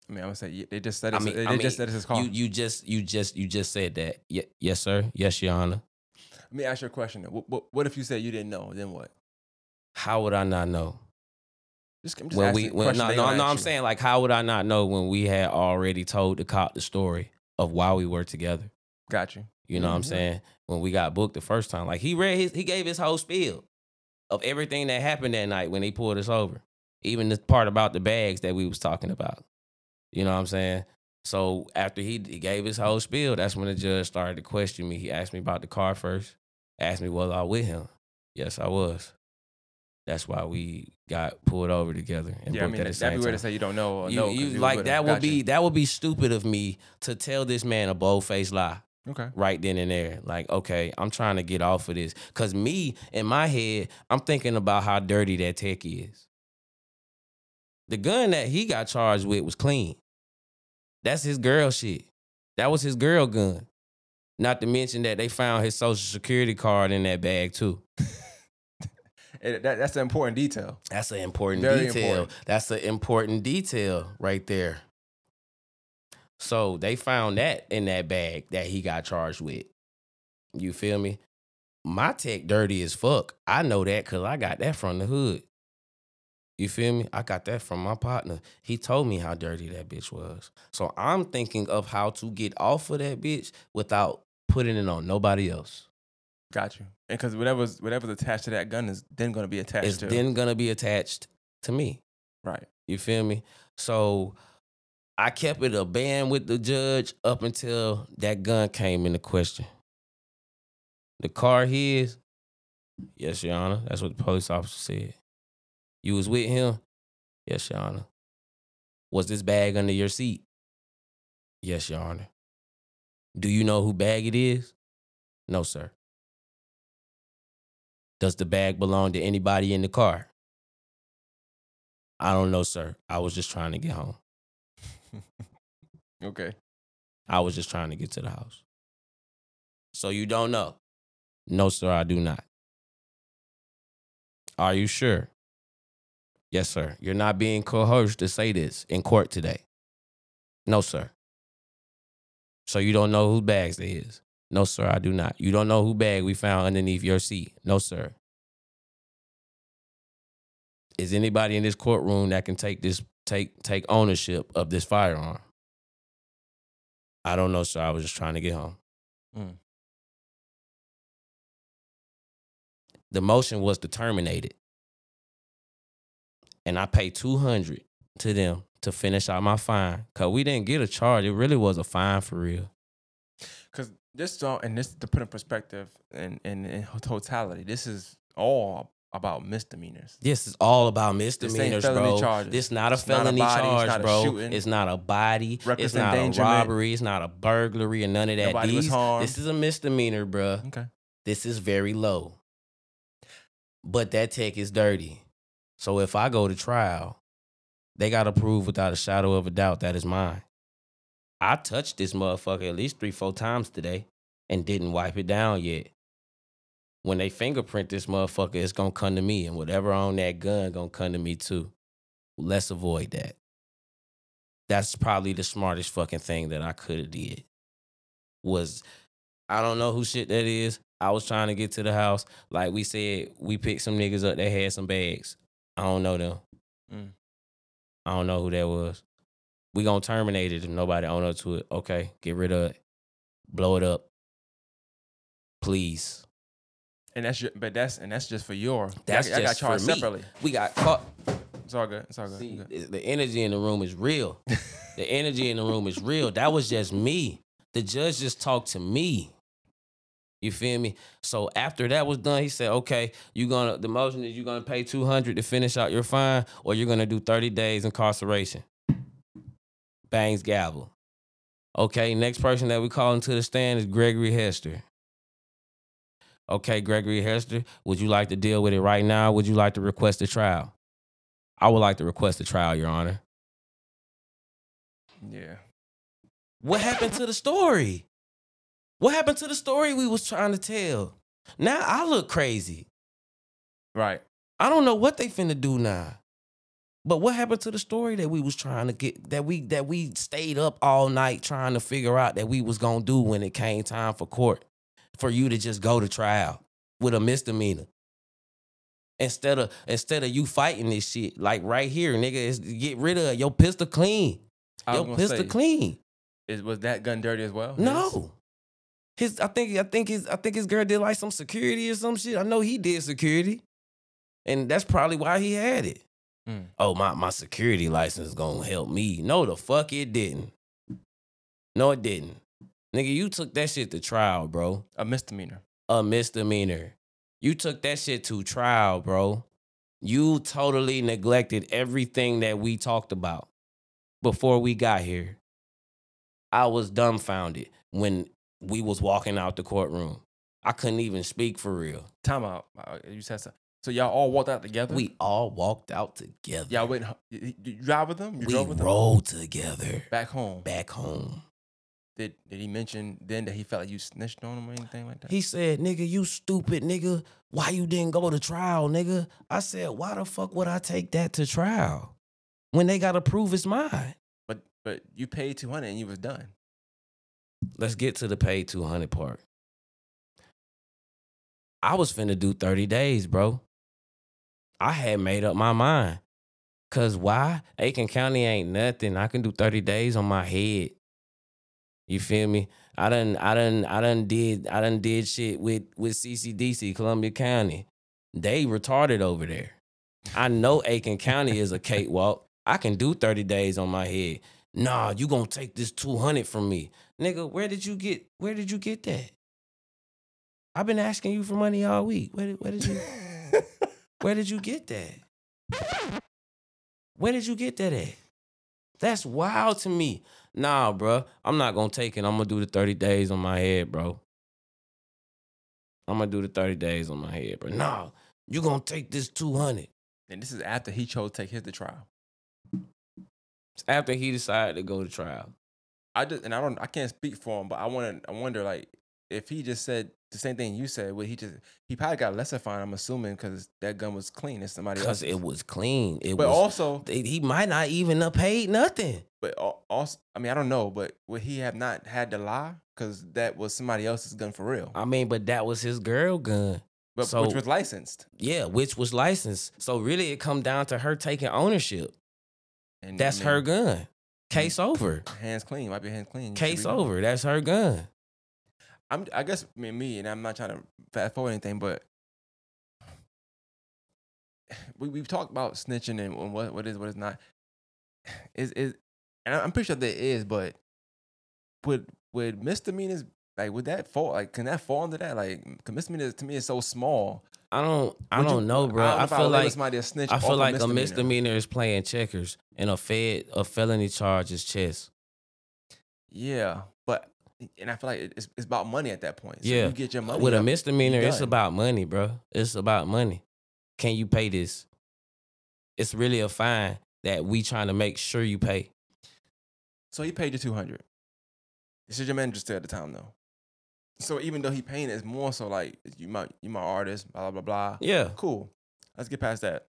I mean, I would say they just said I mean- they I just mean, said it's his car. You you just you just you just said that. Ye- yes, sir. Yes, Your Honor. Let me ask you a question. What, what, what if you said you didn't know? Then what? How would I not know? Just, I'm just when we when, no no no I'm saying like how would I not know when we had already told the cop the story of why we were together? Got you. You know what I'm Mhm. saying? When we got booked the first time, like he read his he gave his whole spiel of everything that happened that night when they pulled us over, even the part about the bags that we was talking about. You know what I'm saying? So after he, he gave his whole spiel, that's when the judge started to question me. He asked me about the car first. Asked me was I with him. Yes, I was. That's why we got pulled over together and Yeah, I mean, that'd be weird to say you don't know or You, know. 'cause you was like that would you. be that would be stupid of me to tell this man a bold faced lie okay. right then and there. Like, okay, I'm trying to get off of this. Cause me, in my head, I'm thinking about how dirty that tech is. The gun that he got charged with was clean. That's his girl shit. That was his girl gun. Not to mention that they found his social security card in that bag too. [LAUGHS] It- that, that's an important detail. That's an important Very detail. important. That's an important detail right there. So they found that in that bag that he got charged with. You feel me? My tech dirty as fuck. I know that because I got that from the hood. You feel me? I got that from my partner. He told me how dirty that bitch was. So I'm thinking of how to get off of that bitch without putting it on nobody else. Got you. And because whatever's whatever's attached to that gun is then going to be attached It's to. then gonna be attached to me. right. You feel me? So I kept it a band with the judge up until that gun came into question. The car his, yes, Your Honor. That's what the police officer said. You was with him? Yes, Your Honor. Was this bag under your seat? Yes, Your Honor. Do you know who bag it is? No, sir. Does the bag belong to anybody in the car? I don't know, sir. I was just trying to get home. [LAUGHS] okay. I was just trying to get to the house. So you don't know? No, sir, I do not. Are you sure? Yes, sir. You're not being coerced to say this in court today. No, sir. So you don't know whose bags it is? No, sir, I do not. You don't know who bag we found underneath your seat? No, sir. Is anybody in this courtroom that can take this take take ownership of this firearm? I don't know, sir. I was just trying to get home. Mm. The motion was to terminate it. And I paid 200 to them to finish out my fine. Cause we didn't get a charge. It really was a fine for real. This don't, and this to put in perspective and in, in, totality, this is all about misdemeanors. This is all about This misdemeanors, felony bro. charges. This not a It's not a felony body, it's charge, not a bro. shooting. It's not a body. It's not a robbery. It's not a burglary or none of that. These-. This is a misdemeanor, bro. Okay. This is very low. But that tech is dirty. So if I go to trial, they got to prove without a shadow of a doubt that is mine. I touched this motherfucker at least three, four times today and didn't wipe it down yet. When they fingerprint this motherfucker, it's gonna come to me, and whatever on that gun gonna come to me too. Let's avoid that. That's probably the smartest fucking thing that I could have did. Was I don't know who shit that is. I was trying to get to the house. Like we said, we picked some niggas up that had some bags. I don't know them. Mm. I don't know who that was. We gonna terminate it if nobody own up to it. Okay, get rid of it. Blow it up. Please. And that's your, but that's and that's just for your. That's I, I got just for charged me. separately. We got caught. It's all good. It's all good. See, Good. the the energy in the room is real. [LAUGHS] the energy in the room is real. That was just me. The judge just talked to me. You feel me? So after that was done, he said, "Okay, you gonna the motion is you're gonna pay two hundred to finish out your fine, or you're gonna do thirty days incarceration." Bangs gavel. Okay, next person that we call into the stand is Gregory Hester. Okay, Gregory Hester, would you like to deal with it right now? Would you like to request a trial? I would like to request a trial, Your Honor. Yeah. What happened to the story? What happened to the story we was trying to tell? Now I look crazy. Right. I don't know what they finna do now. But what happened to the story that we was trying to get that we that we stayed up all night trying to figure out that we was gonna do when it came time for court for you to just go to trial with a misdemeanor. Instead of instead of you fighting this shit, like right here, nigga, is get rid of your pistol clean. Your pistol say, clean. Is was that gun dirty as well? No. His I think I think his I think his girl did like some security or some shit. I know he did security. And that's probably why he had it. Mm. Oh, my my security license gonna help me. No, the fuck it didn't. No, it didn't. Nigga, you took that shit to trial, bro. A misdemeanor. A misdemeanor. You took that shit to trial, bro. You totally neglected everything that we talked about before we got here. I was dumbfounded when we was walking out the courtroom. I couldn't even speak for real. Time out. Uh, You said so. So y'all all walked out together. We all walked out together. y'all went. You, you drive with them. You we drove with them rode together back home. back home. Did Did he mention then that he felt like you snitched on him or anything like that? He said, nigga, you stupid nigga. Why you didn't go to trial, nigga? I said, why the fuck would I take that to trial when they gotta prove it's mine? but but you paid two hundred and you was done. Let's get to the paid 200 part. I was finna do 30 days, bro. I had made up my mind. Cause why? Aiken County ain't nothing. I can do 30 days on my head. You feel me? I done I done I done did I done did shit with with CCDC, Columbia County. They retarded over there. I know Aiken County is a cakewalk. I can do 30 days on my head. Nah, you gonna take this 200 from me. Nigga, where did you get where did you get that? I've been asking you for money all week. Where did, where did you [LAUGHS] where did you get that? Where did you get that at? That's wild to me. Nah, bro. I'm not gonna take it. I'm gonna do the 30 days on my head, bro. I'm gonna do the 30 days on my head, bro. Nah, you gonna take this 200. and this is after he chose to take his to trial. It's after he decided to go to trial. I just and I don't I can't speak for him, but I want to I wonder like if he just said the same thing you said, would he just he probably got lesser fine? I'm assuming because that gun was clean. It's somebody Because it was clean. It But was also, they- he might not even have paid nothing. but also, I mean, I don't know, but would he have not had to lie because that was somebody else's gun for real? I mean, but that was his girl gun. But so- which was licensed. Yeah, which was licensed. So really it come down to her taking ownership. And That's I her gun. Case over. Hands clean. Might be hands clean. You Case over. That's her gun. I'm. I guess I mean, me, and I'm not trying to fast forward anything, but [SIGHS] we we've talked about snitching and, and what what is what is not. [SIGHS] Is is and I'm pretty sure there is, but would would misdemeanors like would that fall like can that fall under that like misdemeanors to me is so small. I don't I Would you- don't know, bro. don't I, would feel like somebody a snitch. I feel like a misdemeanor. misdemeanor is playing checkers and a fed a felony charge is chess. Yeah, but and I feel like it's it's about money at that point. So Yeah. you get your money With a misdemeanor, it's about money, bro. It's about money. Can you pay this? It's really a fine that we trying to make sure you pay. So he paid you two hundred. This is your manager still at the time though. So even though he paying it, it's more so like you my you my artist, blah blah blah. Yeah. Cool. Let's get past that.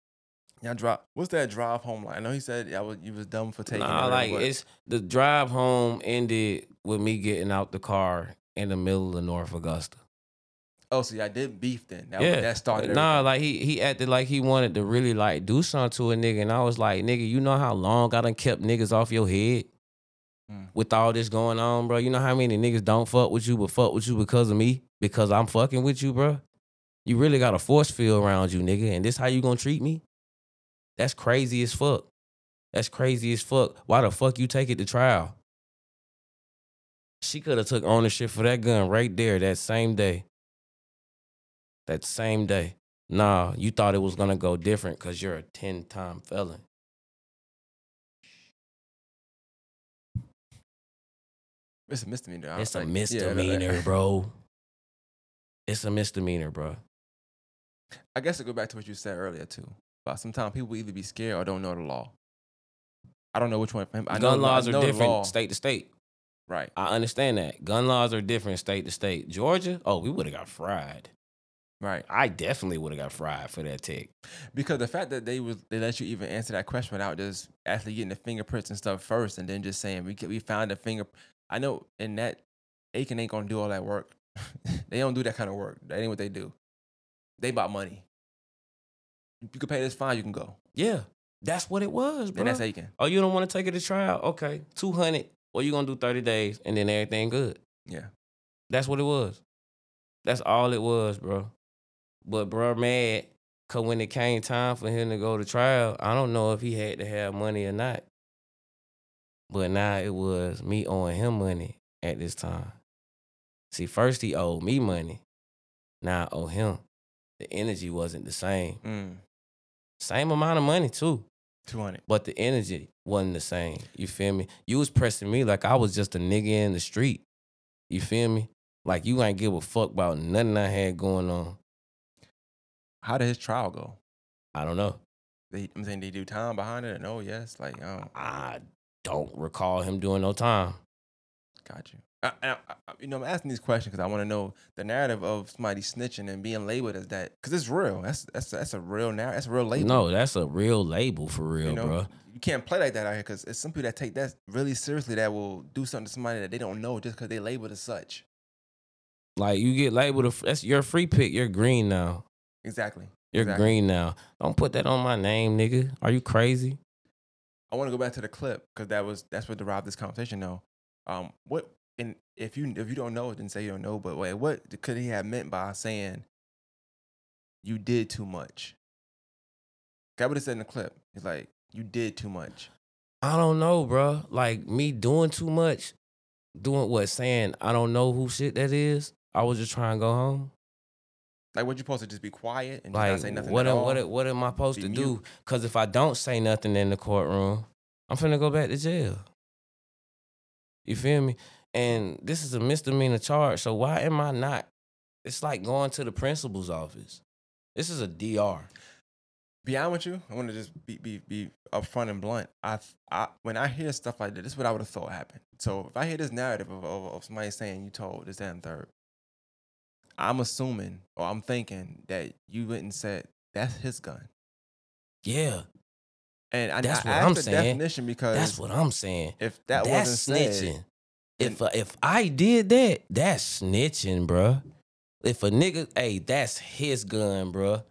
Y'all drop. What's that drive home like? I know he said y'all was, you was dumb for taking. Nah, it, like but- it's the drive home ended with me getting out the car in the middle of North Augusta. Oh, so y'all did beef then. That, yeah, that started. Nah, everything. like he he acted like he wanted to really like do something to a nigga, and I was like, nigga, you know how long I done kept niggas off your head Mm. with all this going on, bro. You know how many niggas don't fuck with you, but fuck with you because of me, because I'm fucking with you, bro. You really got a force field around you, nigga, and this how you gonna treat me? That's crazy as fuck. That's crazy as fuck. Why the fuck you take it to trial? She could have took ownership for that gun right there that same day. That same day. Nah, you thought it was gonna go different because you're a 10 time felon. it's a misdemeanor. It's a like, yeah, misdemeanor, bro. It's a misdemeanor, bro. I guess to go back to what you said earlier too. About sometimes people either be scared or don't know the law. I don't know which one. I know, Gun laws I know are different law. state to state. Right. I understand that. Gun laws are different state to state. Georgia, oh, we would have got fried. Right. I definitely would have got fried for that tick. Because the fact that they was they let you even answer that question without just actually getting the fingerprints and stuff first, and then just saying we we found the finger. I know in that Aiken ain't gonna do all that work. [LAUGHS] they don't do that kind of work. That ain't what they do. They about money. You can pay this fine, you can go. Yeah, that's what it was, bro. And that's Aiken. oh, you don't want to take it to trial? Okay, 200. Or you going to do 30 days and then everything good. Yeah. That's what it was. That's all it was, bro. But bro, mad cause when it came time for him to go to trial, I don't know if he had to have money or not. But now it was me owing him money at this time. See, first he owed me money. Now I owe him. The energy wasn't the same. Mm. Same amount of money too, Two hundred. but the energy wasn't the same. You feel me? You was pressing me like I was just a nigga in the street. You feel me? Like you ain't give a fuck about nothing I had going on. How did his trial go? I don't know. They, I'm saying, did he do time behind it? No, yes. Like, oh, I don't recall him doing no time. got you. I, I, I, you know, I'm asking these questions because I want to know the narrative of somebody snitching and being labeled as that because it's real. That's that's that's a real narrative. That's a real label. No, that's a real label for real, you know, bro. you can't play like that out here because it's some people that take that really seriously that will do something to somebody that they don't know just because they labeled as such. Like you get labeled, a, that's your free pick. You're green now. Exactly. You're Exactly. green now. Don't put that on my name, nigga. Are you crazy? I want to go back to the clip because that was that's what derived this conversation. though. um, what and if you if you don't know, it, then say you don't know. But wait, what could he have meant by saying you did too much? That would have said in the clip. It's like you did too much. I don't know, bro. Like me doing too much, doing what, saying I don't know who shit that is. I was just trying to go home. Like, what you supposed to just be quiet and just Like not say nothing what at am, all? what am- what am I supposed Be to mute. do? Because if I don't say nothing in the courtroom, I'm finna go back to jail. You feel me? And this is a misdemeanor charge. So why am I not? It's like going to the principal's office. This is a DR. be honest with you, I want to just be be be upfront and blunt. I, I when I hear stuff like that, this is what I would have thought happened. So if I hear this narrative of, of, of somebody saying you told this that, and third, I'm assuming or I'm thinking that you went and said that's his gun. Yeah, And I, That's I what I'm the saying. definition because that's what I'm saying. if that that's wasn't snitching. said, if uh, if I did that, that's snitching, bruh. If a nigga, hey, that's his gun, bruh.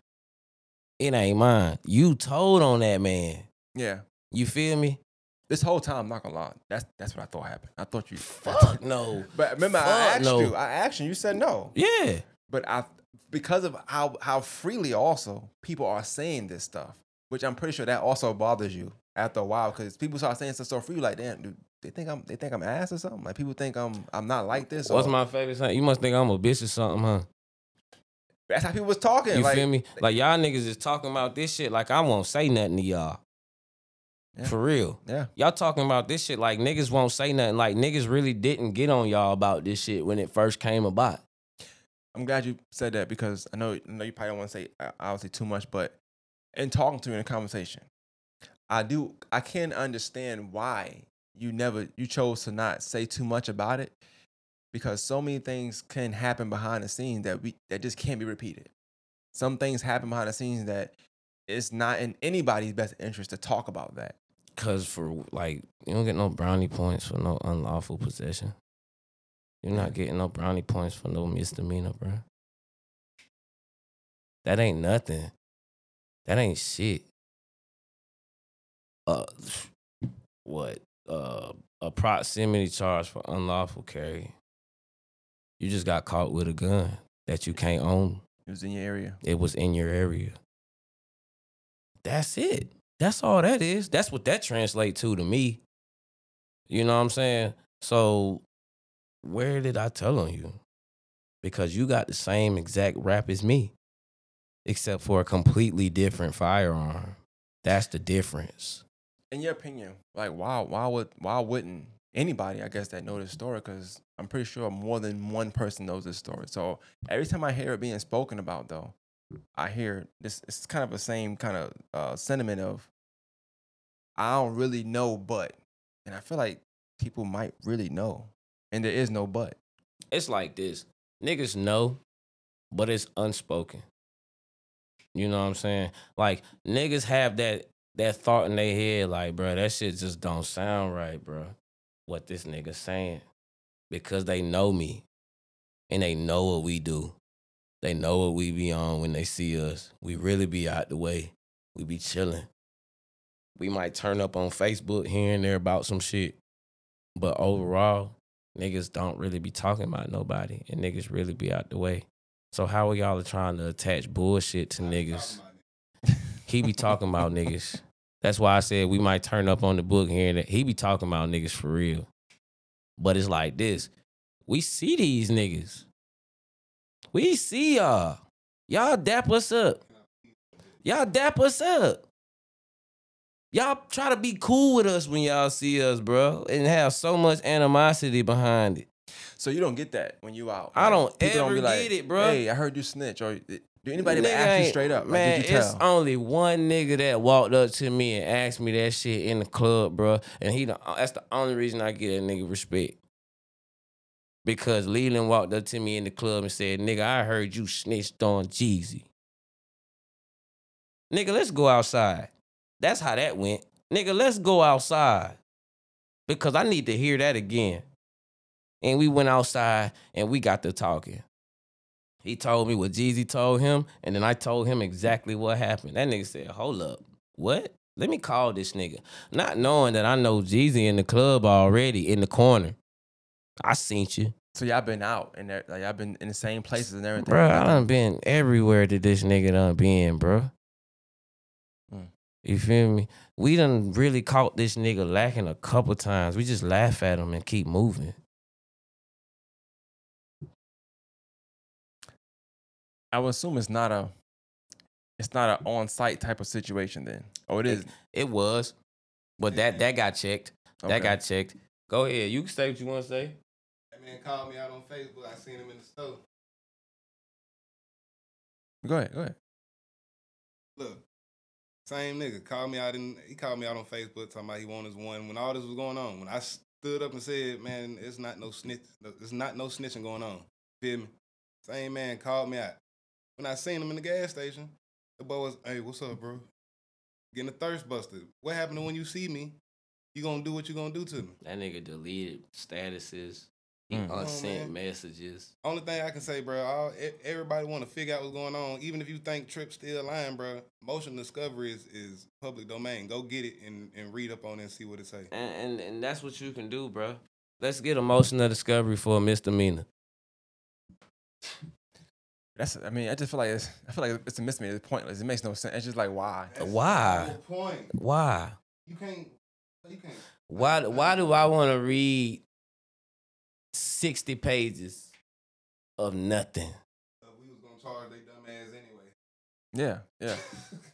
It ain't mine. You told on that man. yeah, You feel me? this whole time, I'm not gonna lie, that's that's what I thought happened. I thought you Fuck [LAUGHS] no. But remember, I asked no. you. I asked you. You said no. Yeah. But I, because of how how freely also people are saying this stuff, which I'm pretty sure that also bothers you after a while, because people start saying stuff so free, like, damn, dude, they think I'm they think I'm ass or something. Like people think I'm I'm not like this. What's or- my favorite saying? You must think I'm a bitch or something, huh? That's how people was talking. You like, feel me? Like y'all niggas is talking about this shit like I won't say nothing to y'all. Yeah. For real. Yeah. Y'all talking about this shit like niggas won't say nothing. Like niggas really didn't get on y'all about this shit when it first came about. I'm glad you said that because I know I know you probably don't want to say uh, obviously too much, but in talking to you in a conversation, I do I can understand why you never you chose to not say too much about it because so many things can happen behind the scenes that we that just can't be repeated. Some things happen behind the scenes that it's not in anybody's best interest to talk about that. Cause for like you don't get no brownie points for no unlawful possession. You're not getting no brownie points for no misdemeanor, bro. That ain't nothing. That ain't shit. Uh, what? Uh, a proximity charge for unlawful carry. You just got caught with a gun that you can't own. It was in your area. It was in your area. That's it. That's all that is. That's what that translates to to me. You know what I'm saying? So where did I tell on you? Because you got the same exact rap as me, except for a completely different firearm. That's the difference. In your opinion, like why why would why wouldn't anybody, I guess, that know this story? Because I'm pretty sure more than one person knows this story. So every time I hear it being spoken about, though, I hear this. It's kind of the same kind of uh, sentiment of I don't really know, but, and I feel like people might really know, and there is no but. It's like this. Niggas know, but it's unspoken. You know what I'm saying? Like niggas have that that thought in their head, like, bro, that shit just don't sound right, bro. What this nigga saying. Because they know me. And they know what we do. They know what we be on when they see us. We really be out the way. We be chilling. We might turn up on Facebook here and there about some shit. But overall, niggas don't really be talking about nobody and niggas really be out the way. So how are y'all trying to attach bullshit to niggas? [LAUGHS] He be talking about niggas. That's why I said we might turn up on the book here and there. He be talking about niggas for real. But it's like this. We see these niggas. We see y'all. Y'all dap us up. Y'all dap us up. Y'all try to be cool with us when y'all see us, bro, and have so much animosity behind it. So you don't get that when you out. I don't people ever be like, get it, bro. Hey, I heard you snitch. Or do anybody ever Nigga ask you straight up? Like, Man, did you it's tell? only one nigga that walked up to me and asked me that shit in the club, bro. And he, the, uh, that's the only reason I get that nigga respect. Because Leland walked up to me in the club and said, "Nigga, I heard you snitched on Jeezy." Nigga, let's go outside. That's how that went. Nigga, let's go outside. Because I need to hear that again. And we went outside and we got to talking. He told me what Jeezy told him, and then I told him exactly what happened. That nigga said, "Hold up, what? Let me call this nigga." Not knowing that I know Jeezy in the club already in the corner. I seen you, So y'all been out and there, like y'all been in the same places and everything. bro. I done been everywhere that this nigga done been, bro. Mm. You feel me? We done really caught this nigga lacking a couple times. We just laugh at him and keep moving. I would assume it's not a, it's not an on-site type of situation then. Oh, it is. It was, but that that got checked. Okay. That got checked. Go ahead. You can say what you want to say. That man called me out on Facebook. I seen him in the store. Go ahead. Go ahead. Look, same nigga called me out in. He called me out on Facebook talking about he wanted his one when all this was going on. When I stood up and said, "Man, it's not no snitch. It's not no snitching going on." Feel me? Same man called me out. When I seen him in the gas station, the boy was, "Hey, what's up, bro? Getting a thirst busted. What happened to when you see me? You gonna do what you gonna do to me?" That nigga deleted statuses. He Mm. Come on, unsent man. messages. Only thing I can say, bro, all, everybody want to figure out what's going on. Even if you think Tripp's still lying, bro, motion discovery is, is public domain. Go get it and, and read up on it and see what it say. And, and and that's what you can do, bro. Let's get emotional discovery for a misdemeanor. That's. I mean, I just feel like it's. I feel like it's a misdemeanor. It's pointless. It makes no sense. It's just like why. Why? the point. Why? You can't. You can't. Why? Why do I want to read sixty pages of nothing? Uh, we was gonna charge they dumb ass anyway. Yeah. Yeah.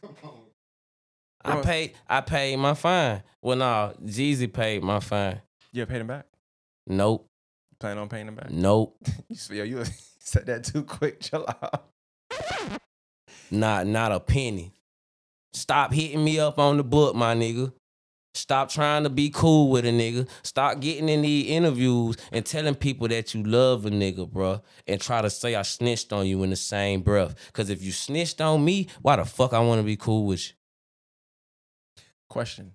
[LAUGHS] Come on. I paid. I paid my fine. Well, no, Jeezy paid my fine. You ever paid him back? Nope. Plan on paying him back? Nope. [LAUGHS] You, s- yo, you said that too quick. Chill out. Not not a penny. Stop hitting me up on the book, my nigga. Stop trying to be cool with a nigga. Stop getting in these interviews and telling people that you love a nigga, bruh. And try to say I snitched on you in the same breath. Cause if you snitched on me, why the fuck I wanna be cool with you? Question.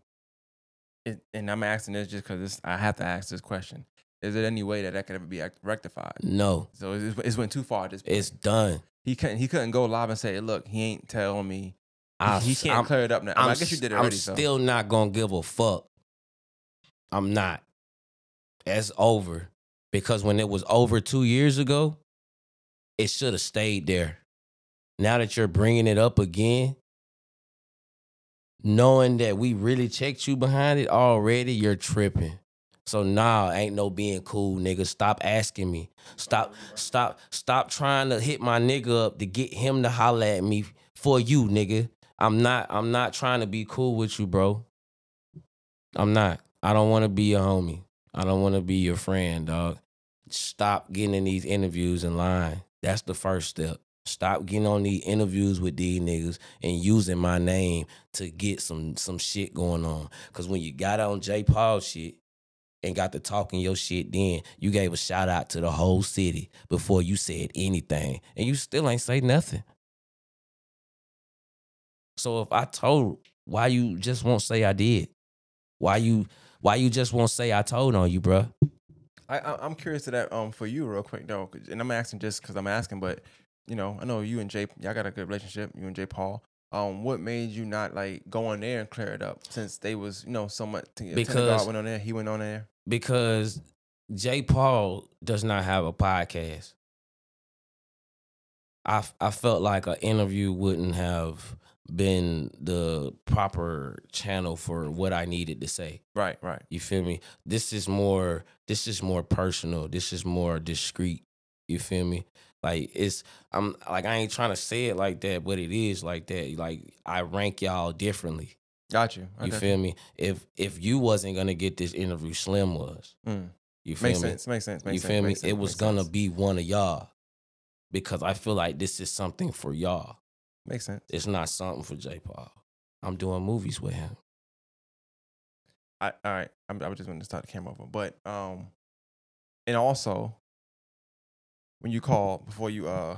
It, and I'm asking this just because I have to ask this question. Is there any way that that could ever be act- rectified? No, So it's, it's went too far. at This point. it's done. he couldn't. He couldn't go live and say, "Look, he ain't telling me." I, he can't I'm- clear it up now. I, mean, I guess you did it already. I'm already. so. still not gonna give a fuck. I'm not. It's over. Because when it was over two years ago, it should have stayed there. Now that you're bringing it up again, knowing that we really checked you behind it already, you're tripping. So nah, ain't no being cool, nigga. Stop asking me. Stop, stop, stop trying to hit my nigga up to get him to holler at me for you, nigga. I'm not, I'm not trying to be cool with you, bro. I'm not. I don't want to be your homie. I don't want to be your friend, dog. Stop getting in these interviews and lying. That's the first step. Stop getting on these interviews with these niggas and using my name to get some some shit going on. Cause when you got on J. Paul shit and got to talking your shit, then you gave a shout out to the whole city before you said anything, and you still ain't say nothing. So if I told, why you just won't say I did? Why you why you just won't say I told on you, bruh? I, I I'm curious to that um for you real quick though, and I'm asking just because I'm asking, but you know I know you and Jay, y'all got a good relationship. You and Jay Paul. Um, what made you not like go on there and clear it up since they was you know so much? Because- Tenor went on there, he went on there. Because Jay Paul does not have a podcast. I I felt like an interview wouldn't have been the proper channel for what I needed to say. Right, right. You feel me? This is more this is more personal. This is more discreet. You feel me? Like it's I'm like I ain't trying to say it like that, but it is like that. Like I rank y'all differently. Got you. I You got feel me? If if you wasn't gonna get this interview, Slim was. Mm. You feel Makes me? sense. Makes sense. Makes you sense. feel me? sense, it was gonna sense. be one of y'all because I feel like this is something for y'all. Makes sense. It's not something for J. Paul. I'm doing movies with him. I, all right. I'm, I was just going to start the camera over, but um, and also when you call before you uh,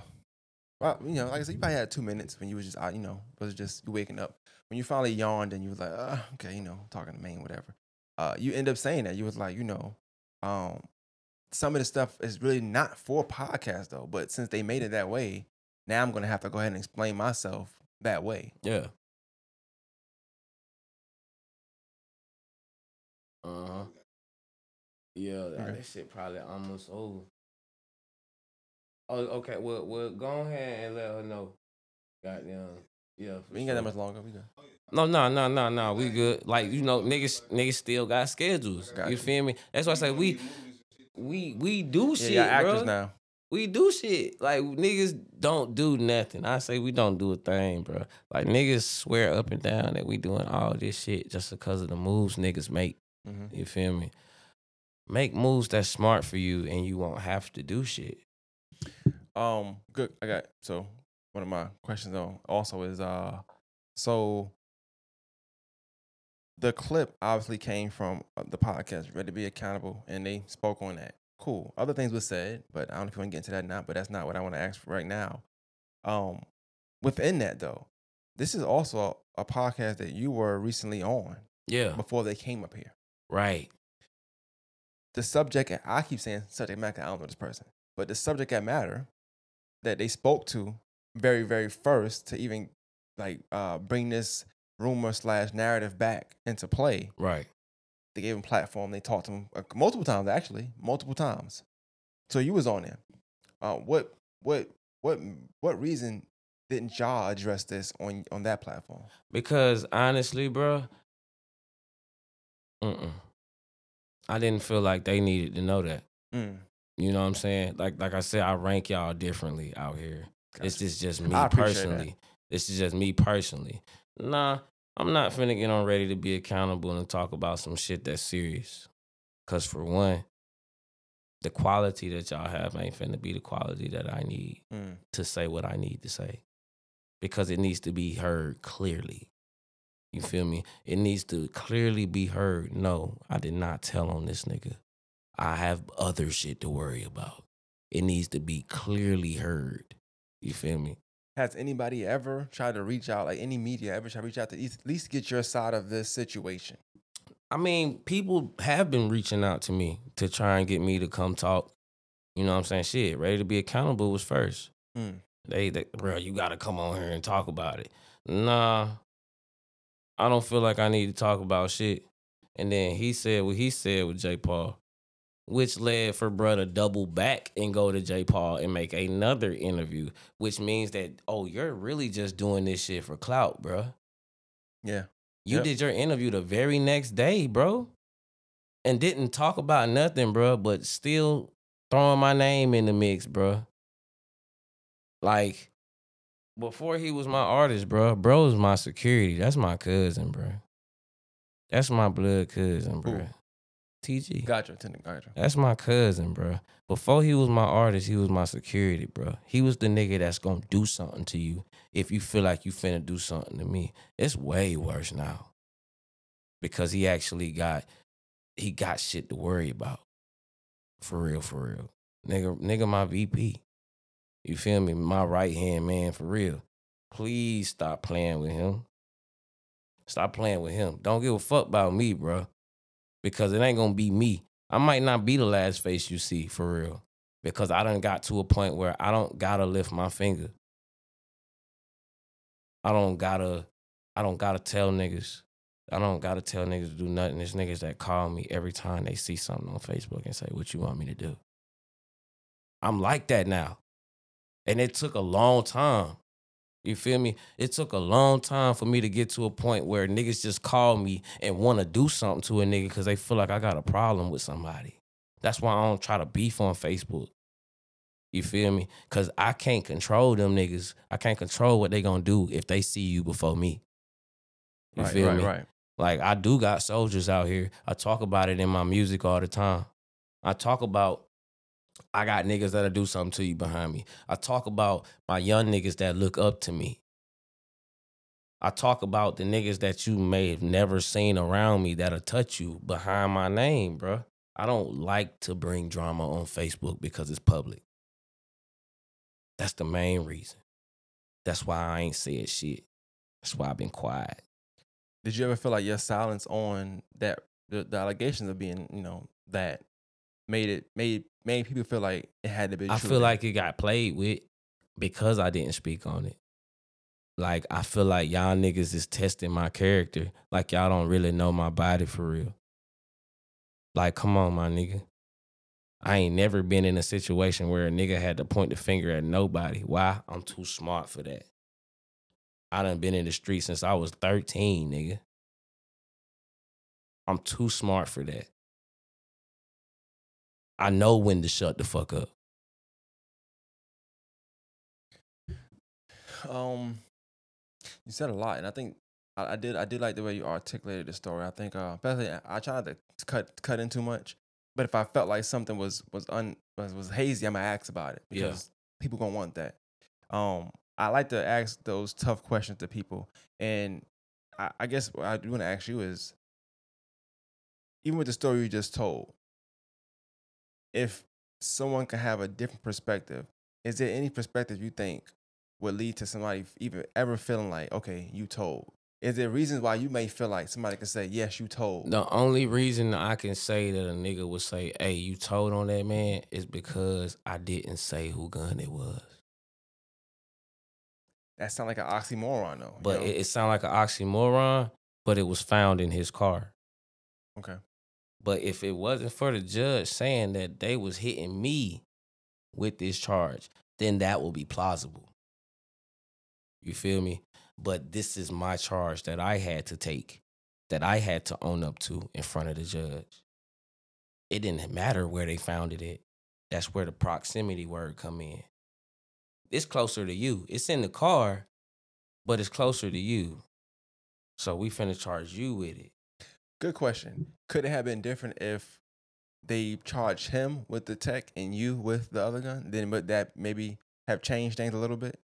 well, you know, like I said, you probably had two minutes when you was just out, you know, was just you waking up. When you finally yawned and you was like, uh, okay, you know, talking to Maine, whatever. Uh, you end up saying that you was like, you know, um, some of the stuff is really not for podcast though. But since they made it that way, now I'm gonna have to go ahead and explain myself that way. Yeah. Uh huh. Yeah, Okay. that shit probably almost over. Oh, okay. Well, well, go ahead and let her know. Goddamn. Yeah. We ain't got that much longer. We good. No, no, no, no, no. We good. Like you know, niggas, niggas still got schedules. Got you you. feel me? That's why I say we, we, we do shit, y'all actors bro. now. We do shit. Like niggas don't do nothing. I say we don't do a thing, bro. Like niggas swear up and down that we doing all this shit just because of the moves niggas make. hmm You feel me? Make moves that's smart for you, and you won't have to do shit. Um, good. I got so one of my questions though also is uh, so the clip obviously came from uh, the podcast Ready to Be Accountable, and they spoke on that. Cool. Other things were said, but I don't know if you want to get into that now. But that's not what I want to ask for right now. Um, within that though, this is also a, a podcast that you were recently on Yeah. before they came up here. Right. the subject I keep saying subject matter. I don't know this person, but the subject that matter that they spoke to very very first to even like uh, bring this rumor slash narrative back into play. Right. They gave him platform. They talked to him uh, multiple times actually, multiple times. So you was on there. Uh, what what what what reason didn't y'all address this on on that platform? Because honestly, bro, mm-mm. I didn't feel like they needed to know that. Mm, You know what I'm saying? Like like I said, I rank y'all differently out here. This is just [LAUGHS] me appreciate that. personally. This is just me personally. Nah, I'm not finna get on ready to be accountable and talk about some shit that's serious. Cause for one, the quality that y'all have ain't finna be the quality that I need Mm, to say what I need to say. Because it needs to be heard clearly. You feel me? It needs to clearly be heard. No, I did not tell on this nigga. I have other shit to worry about. It needs to be clearly heard. You feel me? Has anybody ever tried to reach out, like any media ever tried to reach out to at least get your side of this situation? I mean, people have been reaching out to me to try and get me to come talk. You know what I'm saying? Shit, ready to be accountable was first. Mm. They, they bro, you gotta come on here and talk about it. Nah, I don't feel like I need to talk about shit. And then he said what he said with J. Paul, which led for bruh to double back and go to J. Paul and make another interview, which means that, oh, you're really just doing this shit for clout, bruh. Yeah. You Yep. did your interview the very next day, bro, and didn't talk about nothing, bro, but still throwing my name in the mix, bro. Like, before he was my artist, bro, bro was my security. That's my cousin, bro. That's my blood cousin, bro. Who? TG. Gotcha. Gotcha. That's my cousin, bro. Before he was my artist, he was my security, bro. He was the nigga that's gonna do something to you if you feel like you finna do something to me. It's way worse now. Because he actually got he got shit to worry about. For real, for real. Nigga, nigga my VP. You feel me? My right hand man for real. Please stop playing with him. Stop playing with him. Don't give a fuck about me, bro. Because it ain't gonna be me. I might not be the last face you see for real. Because I done got to a point where I don't gotta lift my finger. I don't gotta, I don't gotta tell niggas. I don't gotta tell niggas to do nothing. There's niggas that call me every time they see something on Facebook and say, What you want me to do? I'm like that now. And it took a long time. You feel me? It took a long time for me to get to a point where niggas just call me and want to do something to a nigga because they feel like I got a problem with somebody. That's why I don't try to beef on Facebook. You feel me? Because I can't control them niggas. I can't control what they going to do if they see you before me. You right, feel right, me? right. Like I do got soldiers out here. I talk about it in my music all the time. I talk about I got niggas that'll do something to you behind me. I talk about my young niggas that look up to me. I talk about the niggas that you may have never seen around me that'll touch you behind my name, bruh. I don't like to bring drama on Facebook because it's public. That's the main reason. That's why I ain't said shit. That's why I've been quiet. Did you ever feel like your silence on that the, the allegations of being, you know, that made it made made people feel like it had to be. I true feel like it got played with because I didn't speak on it. Like I feel like y'all niggas is testing my character. Like y'all don't really know my body for real. Like, come on, my nigga. I ain't never been in a situation where a nigga had to point the finger at nobody. Why? I'm too smart for that. I done been in the street since I was 13, nigga. I'm too smart for that. I know when to shut the fuck up. um, you said a lot, and I think I, I did I did like the way you articulated the story. I think, uh, especially I, I tried to cut cut in too much, but if I felt like something was was un was, was hazy, I'm gonna ask about it Yeah. because people gonna want that. Um, I like to ask those tough questions to people, and I, I guess what I do want to ask you is, even with the story you just told, if someone can have a different perspective, is there any perspective you think would lead to somebody even ever feeling like, okay, you told? Is there reasons why you may feel like somebody could say, yes, you told? The only reason I can say that a nigga would say, "Hey, you told on that man," is because I didn't say who gun it was. That sounds like an oxymoron, though. you But know? it, it sounded like an oxymoron. But it was found in his car. okay, But if it wasn't for the judge saying that they was hitting me with this charge, then that would be plausible. You feel me? But this is my charge that I had to take, that I had to own up to in front of the judge. It didn't matter where they founded it. That's where the proximity word come in. It's closer to you. It's in the car, but it's closer to you. So we finna charge you with it. Good question. Could it have been different if they charged him with the tech and you with the other gun? Then would that maybe have changed things a little bit?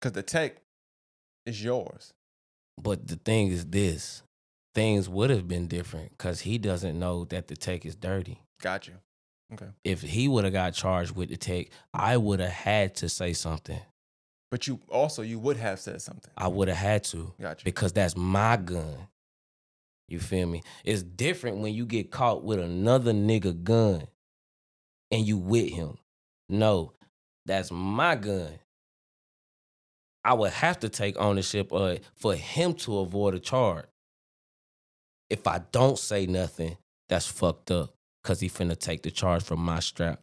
Because the tech is yours. But the thing is this things would have been different because he doesn't know that the tech is dirty. Got you. Okay. If he would have got charged with the tech, I would have had to say something. But you also you would have said something. I would have had to Gotcha. because that's my gun. You feel me? It's different when you get caught with another nigga gun and you with him. No, that's my gun. I would have to take ownership of it for him to avoid a charge. If I don't say nothing, that's fucked up because he finna take the charge from my strap.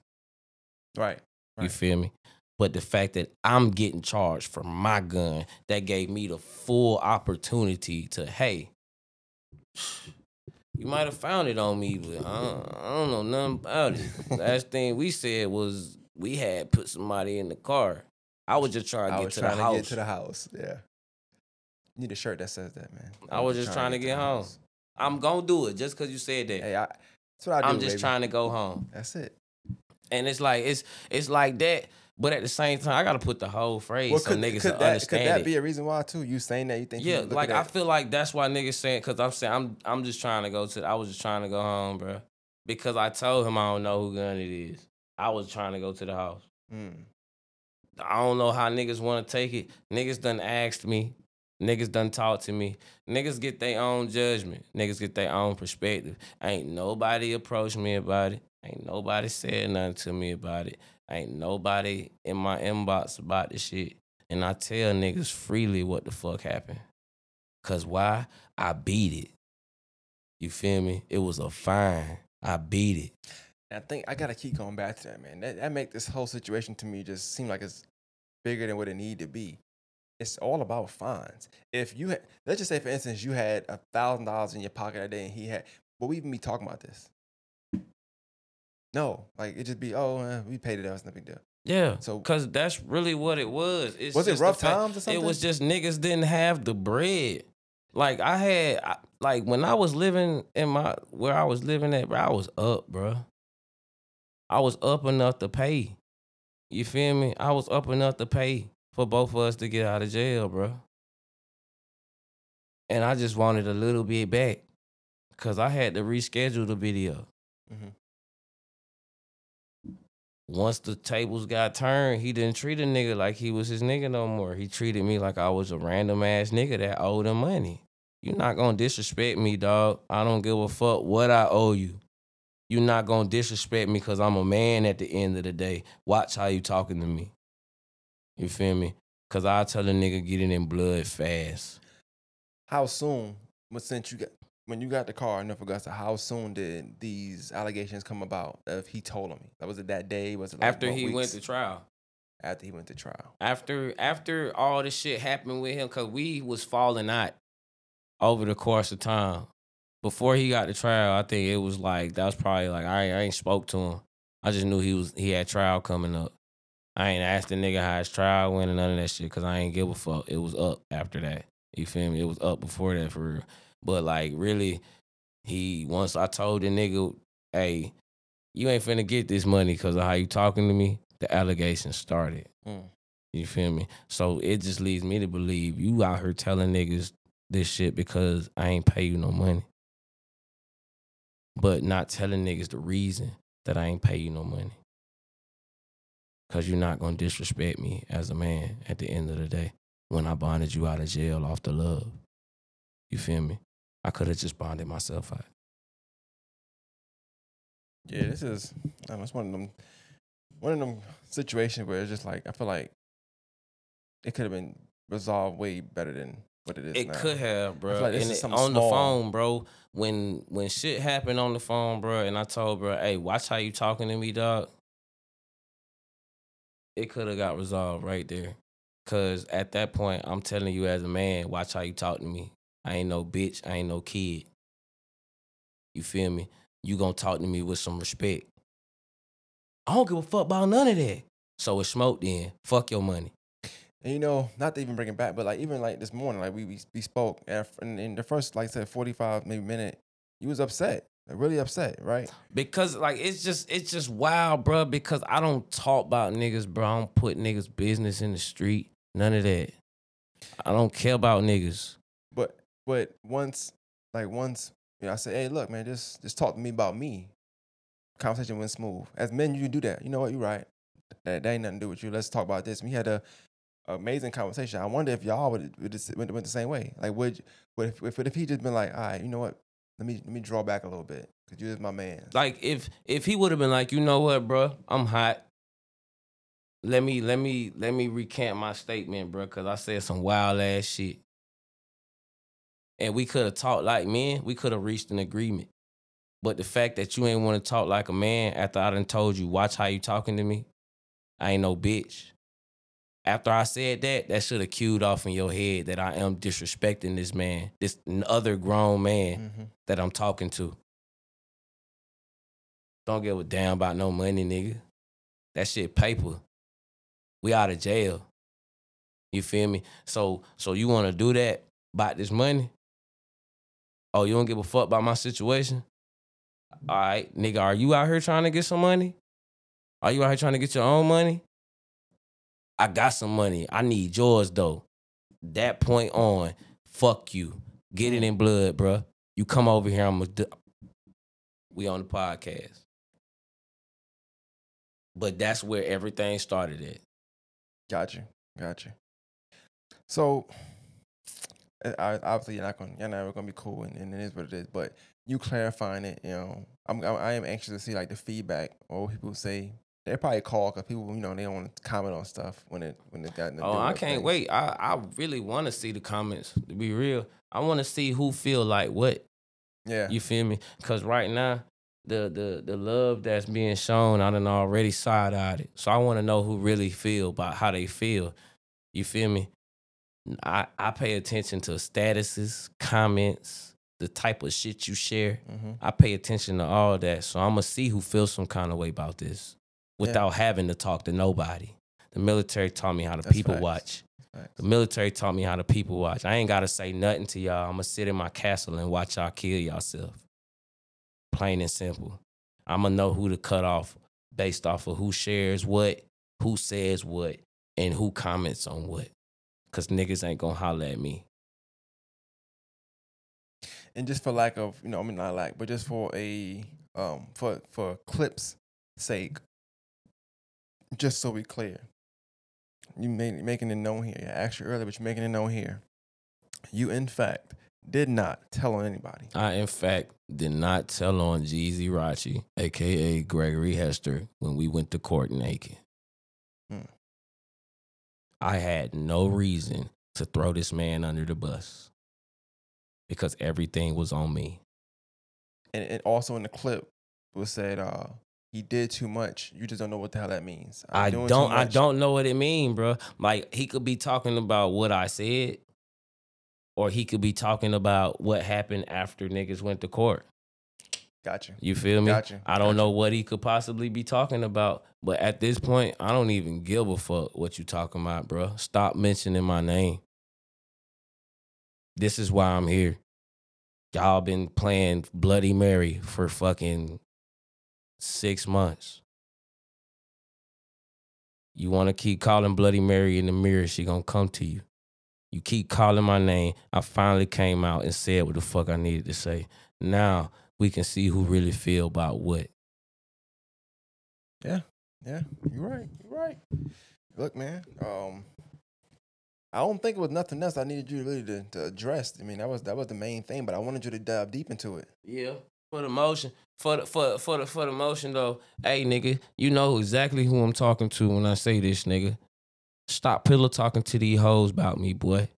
Right. You feel me? But the fact that I'm getting charged for my gun, that gave me the full opportunity to, hey, you might have found it on me, but I don't, I don't know nothing about it. [LAUGHS] Last thing we said was we had put somebody in the car. I was just trying to I get was to trying the to house. get to the house. Yeah. You need a shirt that says that, man. I was just trying to get home. house. I'm gonna do it just because you said that. Hey, I, that's what I do. I'm just baby. trying to go home. That's it. And it's like it's it's like that, but at the same time, I gotta put the whole phrase Well, so could, niggas could that, understand could that be a reason why too? You saying that you think? Yeah, look like I feel like that's why niggas saying because I'm saying I'm I'm just trying to go to I was just trying to go home, bro. Because I told him I don't know who gun it is. I was trying to go to the house. Mm. I don't know how niggas want to take it. Niggas done asked me. Niggas done talked to me. Niggas get their own judgment. Niggas get their own perspective. Ain't nobody approached me about it. Ain't nobody said nothing to me about it. Ain't nobody in my inbox about this shit. And I tell niggas freely what the fuck happened. Cause why? I beat it. You feel me? It was a fine. I beat it. I think I gotta keep going back to that, man. That that make this whole situation to me just seem like it's bigger than what it need to be. It's all about fines. If you had, let's just say, for instance, you had a thousand dollars in your pocket that day, and he had, but we even be talking about this? No, like it just be, oh, eh, we paid it. That was no big deal. Yeah. So- cause that's really what it was. It's Was it rough times or something? It was just niggas didn't have the bread. Like I had, like when I was living in my where I was living at, bro, I was up, bro. I was up enough to pay. You feel me? I was up enough to pay for both of us to get out of jail, bro. And I just wanted a little bit back, cause I had to reschedule the video. Mhm. Once the tables got turned, he didn't treat a nigga like he was his nigga no more. He treated me like I was a random ass nigga that owed him money. You're not gonna disrespect me, dog. I don't give a fuck what I owe you. you not gonna disrespect me because I'm a man at the end of the day. Watch how you talking to me. You feel me? Cause I tell a nigga get it in blood fast. How soon? But since you got when you got the car in Augusta, how soon did these allegations come about? If he told him, that was it that day? Was it like After he went to trial. after he went to trial? after after all this shit happened with him, cause we was falling out over the course of time. Before he got to trial, I think it was like that was probably like I ain't, I ain't spoke to him. I just knew he was he had trial coming up. I ain't asked the nigga how his trial went and none of that shit, cause I ain't give a fuck. It was up after that. You feel me? It was up before that for real. But like really, he once I told the nigga, hey, you ain't finna get this money because of how you talking to me. The allegations started. Mm. You feel me? So it just leads me to believe you out here telling niggas this shit because I ain't pay you no money. But not telling niggas the reason that I ain't pay you no money. Cause you're not gonna disrespect me as a man at the end of the day when I bonded you out of jail off the love. You feel me? I could have just bonded myself out. Yeah, this is. I know, it's one of them, one of them situations where it's just like I feel like it could have been resolved way better than what it is. It now. could have, bro. like and is it- something on the phone, bro. When when shit happened on the phone, bro, and I told bro, hey, watch how you talking to me, dog. It could have got resolved right there. Cause at that point, I'm telling you as a man, watch how you talk to me. I ain't no bitch. I ain't no kid. You feel me? You gonna talk to me with some respect. I don't give a fuck about none of that. So it's smoke then. Fuck your money. And you know, not to even bring it back, but like even like this morning, like we we, we spoke, and in, the first, like I said, forty five maybe minute, you was upset, like, really upset, right? Because like it's just it's just wild, bro. Because I don't talk about niggas, bro. I don't put niggas' business in the street. None of that. I don't care about niggas. But but once, like once, you know, I said, hey, look, man, just just talk to me about me. Conversation went smooth. As men, you do that. You know what? You're right. That, that ain't nothing to do with you. Let's talk about this. We had a amazing conversation. I wonder if y'all would would just went, went the same way. Like, would would if, if if he just been like, all right, you know what? Let me let me draw back a little bit because you is my man. Like if if he would have been like, you know what, bro, I'm hot. Let me let me let me recant my statement, bro, because I said some wild ass shit. And we could have talked like men. We could have reached an agreement. But the fact that you ain't want to talk like a man after I done told you, watch how you talking to me. I ain't no bitch. After I said that, that should have cued off in your head that I am disrespecting this man, this other grown man hmm that I'm talking to. Don't give a damn about no money, nigga. That shit paper. We out of jail. You feel me? So so you wanna do that about this money? Oh, you don't give a fuck about my situation? All right, nigga, are you out here trying to get some money? Are you out here trying to get your own money? I got some money. I need yours though. That point on, fuck you. Get it in blood, bruh. You come over here, I'm gonna. We on the podcast, but that's where everything started at. Got you. Got you. So, I, I- obviously, you're not going. You're never going to be cool, and, and it is what it is. But you clarifying it, you know, I'm, I'm I am anxious to see like the feedback or people say. They probably call because people, you know, they don't want to comment on stuff when it when it got. Oh, I can't wait. I I really want to see the comments. To be real, I want to see who feel like what. Yeah. You feel me? Cause right now, the the the love that's being shown, I done already side eyed it. So I want to know who really feel about how they feel. You feel me? I I pay attention to statuses, comments, the type of shit you share. hmm I pay attention to all that. So I'm gonna see who feels some kind of way about this Yeah. without having to talk to nobody. The military taught me how to That's people facts. watch. The military taught me how to people watch. I ain't gotta say nothing to y'all. I'm gonna sit in my castle and watch y'all kill yourself. Plain and simple. I'm gonna know who to cut off based off of who shares what, who says what, and who comments on what. Cause niggas ain't gonna holler at me. and just for lack of you know i mean not lack but just for a um for for clips sake just so we clear you made, making it known here i asked you earlier but you're making it known here you in fact did not tell on anybody. I, in fact, did not tell on Jeezy Rachi, aka Gregory Hester, when we went to court naked. Hmm. I had no reason to throw this man under the bus because everything was on me. And, and also in the clip was said, uh, he did too much. You just don't know what the hell that means. I'm I don't I don't know what it mean, bro. Like he could be talking about what I said, or he could be talking about what happened after niggas went to court. Gotcha. You feel me? Gotcha. I don't Gotcha. know what he could possibly be talking about, but at this point, I don't even give a fuck what you talking about, bro. Stop mentioning my name. This is why I'm here. Y'all been playing Bloody Mary for fucking six months. You want to keep calling Bloody Mary in the mirror, she gonna come to you. You keep calling my name. I finally came out and said what the fuck I needed to say. Now we can see who really feel about what. Yeah, yeah, you're right. You're right. Look, man. Um, I don't think it was nothing else I needed you really to, to address. I mean, that was that was the main thing, but I wanted you to dive deep into it. Yeah. For the motion, for the for for the for the motion though. Hey nigga, you know exactly who I'm talking to when I say this, nigga. Stop pillow talking to these hoes about me, boy.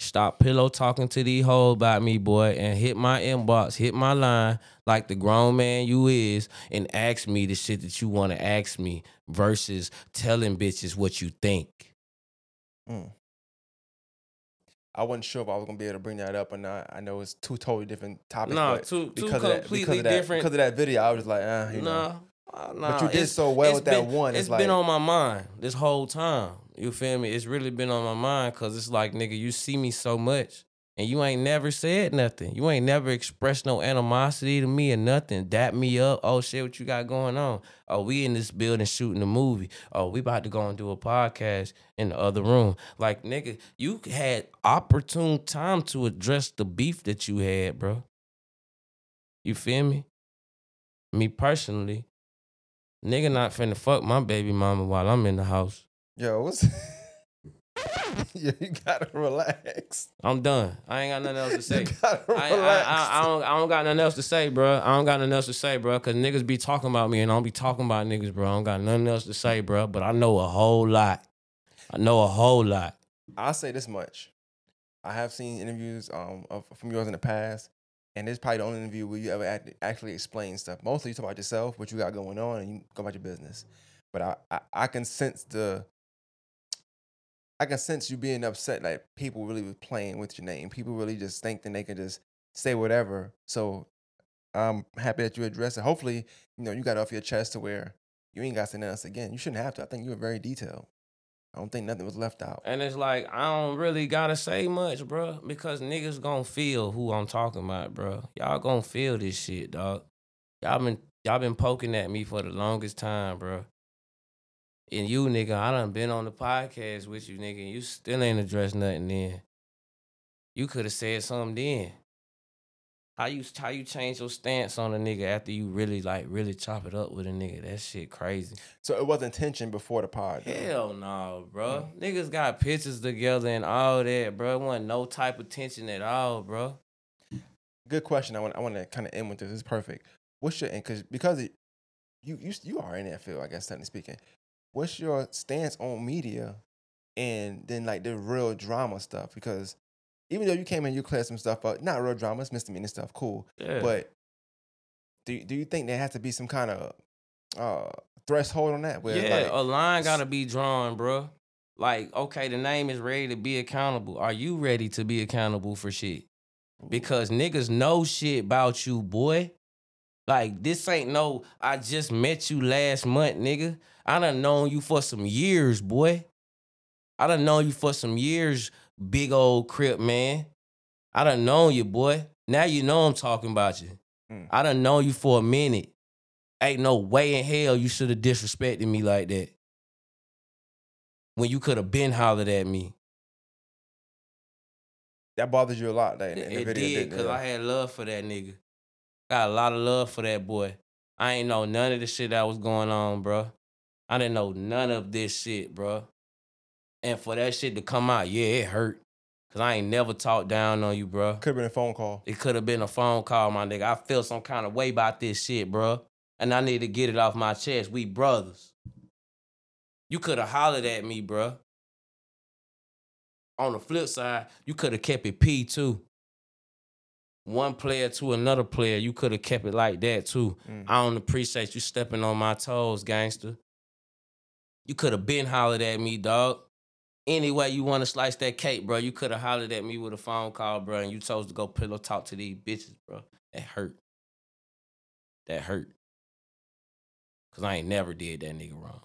Stop pillow talking to these hoes about me, boy, and hit my inbox, hit my line like the grown man you is, and ask me the shit that you want to ask me versus telling bitches what you think. Mm. I wasn't sure if I was gonna be able to bring that up or not. I know it's two totally different topics. No, two two because of that, because completely that, different. Because of that video, I was just like, uh, you know. Uh, But you did so well with that been- one. It's, it's like, been on my mind this whole time. You feel me? It's really been on my mind because it's like, nigga, you see me so much and you ain't never said nothing. You ain't never expressed no animosity to me or nothing. Dap me up. Oh shit, what you got going on? Oh, we in this building shooting a movie. Oh, we about to go and do a podcast in the other room. Like, nigga, you had opportune time to address the beef that you had, bro. You feel me? Me personally, nigga not finna fuck my baby mama while I'm in the house. Yo, what's [LAUGHS] yeah, you gotta relax. I'm done. I ain't got nothing else to [LAUGHS] say. You gotta I, relax. I, I, I, don't, I don't got nothing else to say, bro. I don't got nothing else to say, bro. Cause niggas be talking about me and I don't be talking about niggas, bro. I don't got nothing else to say, bro. But I know a whole lot. I know a whole lot. I'll say this much. I have seen interviews um of, from yours in the past, and is probably the only interview where you ever act, actually explain stuff. Mostly you talk about yourself, what you got going on, and you go about your business. But I, I, I can sense the I can sense you being upset like people really playing with your name. People really just think that they can just say whatever. So I'm happy that you addressed it. Hopefully, you know, you got off your chest to where you ain't got to say nothing else again. You shouldn't have to. I think you were very detailed. I don't think nothing was left out. And it's like I don't really gotta say much, bro, because niggas gonna feel who I'm talking about, bro. Y'all gonna feel this shit, dog. Y'all been y'all been poking at me for the longest time, bro. And you, nigga, I done been on the podcast with you, nigga, and you still ain't addressed nothing then. You could have said something then. How you how you change your stance on a nigga after you really like really chop it up with a nigga? That shit crazy. So it wasn't tension before the pod. though. Hell no, bro. Hmm. Niggas got pictures together and all that, bro. It wasn't no type of tension at all, bro. Good question. I want I want to kind of end with this. Is perfect. What's your because because it, you you you are in that field, I guess, technically speaking. What's your stance on media, and then like the real drama stuff? Because even though you came in, you cleared some stuff up. Not real drama, it's misdemeanor stuff. Cool, Yeah. but do you- do you think there has to be some kind of uh threshold on that? Where yeah, like, a line gotta be drawn, bro. Like, okay, the name is ready to be accountable. Are you ready to be accountable for shit? Because niggas know shit about you, boy. Like, this ain't no, I just met you last month, nigga. I done known you for some years, boy. I done known you for some years, big old crip, man. I done known you, boy. Now you know I'm talking about you. Mm. I done known you for a minute. Ain't no way in hell you should have disrespected me like that. When you could have been hollered at me. that bothers you a lot. That in, in the It video, did, because? I had love for that nigga. Got a lot of love for that boy. I ain't know none of the shit that was going on, bro. I didn't know none of this shit, bro. And for that shit to come out, yeah, it hurt. Cause I ain't never talked down on you, bro. Could have been a phone call. It could have been a phone call, my nigga. I feel some kind of way about this shit, bro. And I need to get it off my chest. We brothers. You could have hollered at me, bro. On the flip side, you could have kept it P too. One player to another player, you could have kept it like that too. Mm. I don't appreciate you stepping on my toes, gangster. You could have been hollered at me, dog. Any way you want to slice that cake, bro, you could have hollered at me with a phone call, bro, and you chose to go pillow talk to these bitches, bro. That hurt. That hurt. Cause I ain't never did that nigga wrong.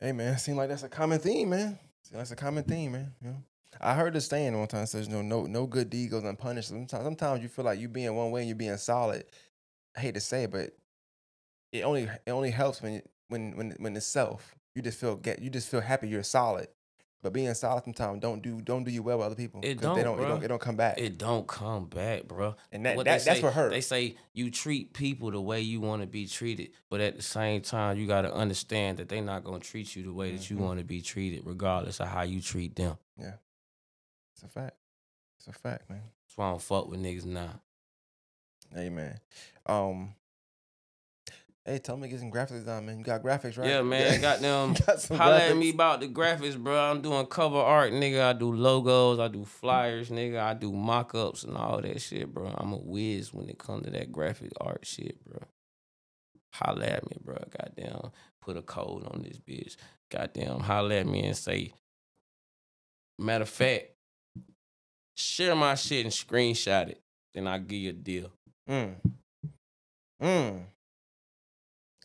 Hey man, seem like that's a common theme, man. Seem like that's a common theme, man. You know? I heard this saying one time says, no, no, no good deed goes unpunished. Sometimes, sometimes you feel like you being one way and you're being solid. I hate to say it, but it only it only helps when when when when it's self. You just feel get you just feel happy you're solid. But being solid sometimes don't do don't do you well with other people. It 'cause they don't, don't it don't it don't come back. It don't come back, bro. and that, What that they that's say- what hurt. They say you treat people the way you want to be treated, but at the same time, you got to understand that they're not gonna treat you the way that you Mhm. want to be treated, regardless of how you treat them. Yeah. It's a fact. It's a fact, man. That's why I don't fuck with niggas now. Hey man. Um Hey, tell me get some graphics design, man. You got graphics, right? Yeah, man. Goddamn. [LAUGHS] got some Holla at graphics? me about the graphics, bro. I'm doing cover art, nigga. I do logos, I do flyers, nigga. I do mock ups and all that shit, bro. I'm a whiz when it comes to that graphic art shit, bro. Holla at me, bro. Goddamn. Put a code on this bitch. Goddamn. Holla at me and say, matter of fact, share my shit and screenshot it. Then I'll give you a deal. Mm. Mm.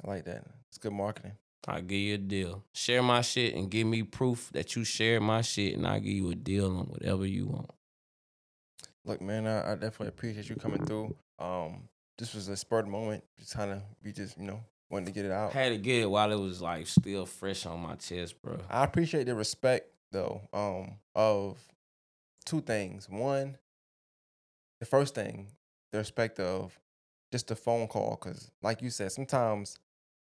I like that. It's good marketing. I'll give you a deal. Share my shit and give me proof that you shared my shit, and I'll give you a deal on whatever you want. Look, man, I, I definitely appreciate you coming through. Um, this was a spurred moment. Just kind of, we just, you know, wanted to get it out. Had to get it while it was like still fresh on my chest, bro. I appreciate the respect though, um, of two things. One, the first thing, the respect of just the phone call, because like you said, sometimes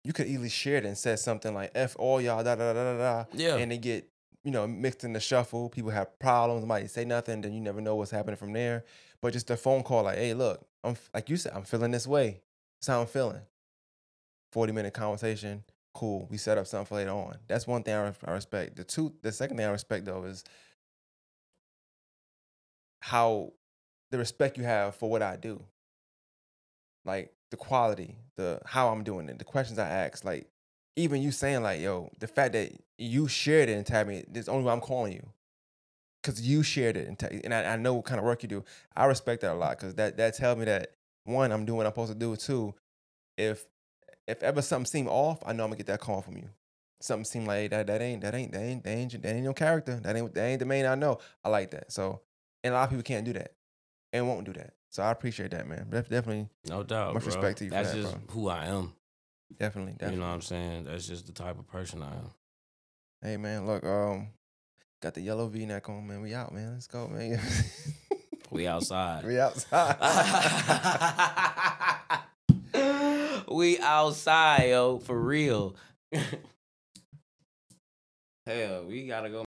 you could easily share it and said something like "f all y'all," da da da da da, Yeah. and they get you know mixed in the shuffle. People have problems. Might say nothing, then you never know what's happening from there. But just a phone call, like, "Hey, look, I'm like you said, I'm feeling this way. That's how I'm feeling." Forty minute conversation cool. We set up something for later on. That's one thing I, I respect. The two, the second thing I respect though is how the respect you have for what I do. Like the quality, the how I'm doing it, the questions I ask. Like even you saying like, yo, the fact that you shared it and tagged me, this only why I'm calling you. Cause you shared it and, ta- and I, I know what kind of work you do. I respect that a lot because that that tells me that one, I'm doing what I'm supposed to do. Two, if if ever something seem off, I know I'm gonna get that call from you. Something seem like hey, that that ain't that ain't that ain't that ain't that ain't your character. That ain't that ain't the main I know. I like that. So and a lot of people can't do that and won't do that. So I appreciate that, man. Def- definitely, No doubt. Much bro. respect to you That's that, just bro. who I am. definitely, definitely. You know what I'm saying? That's just the type of person I am. Hey man, look, um, got the yellow V neck on, man. We out, man. Let's go, man. [LAUGHS] We outside. we outside. [LAUGHS] we outside, yo, for real. [LAUGHS] Hell, we gotta go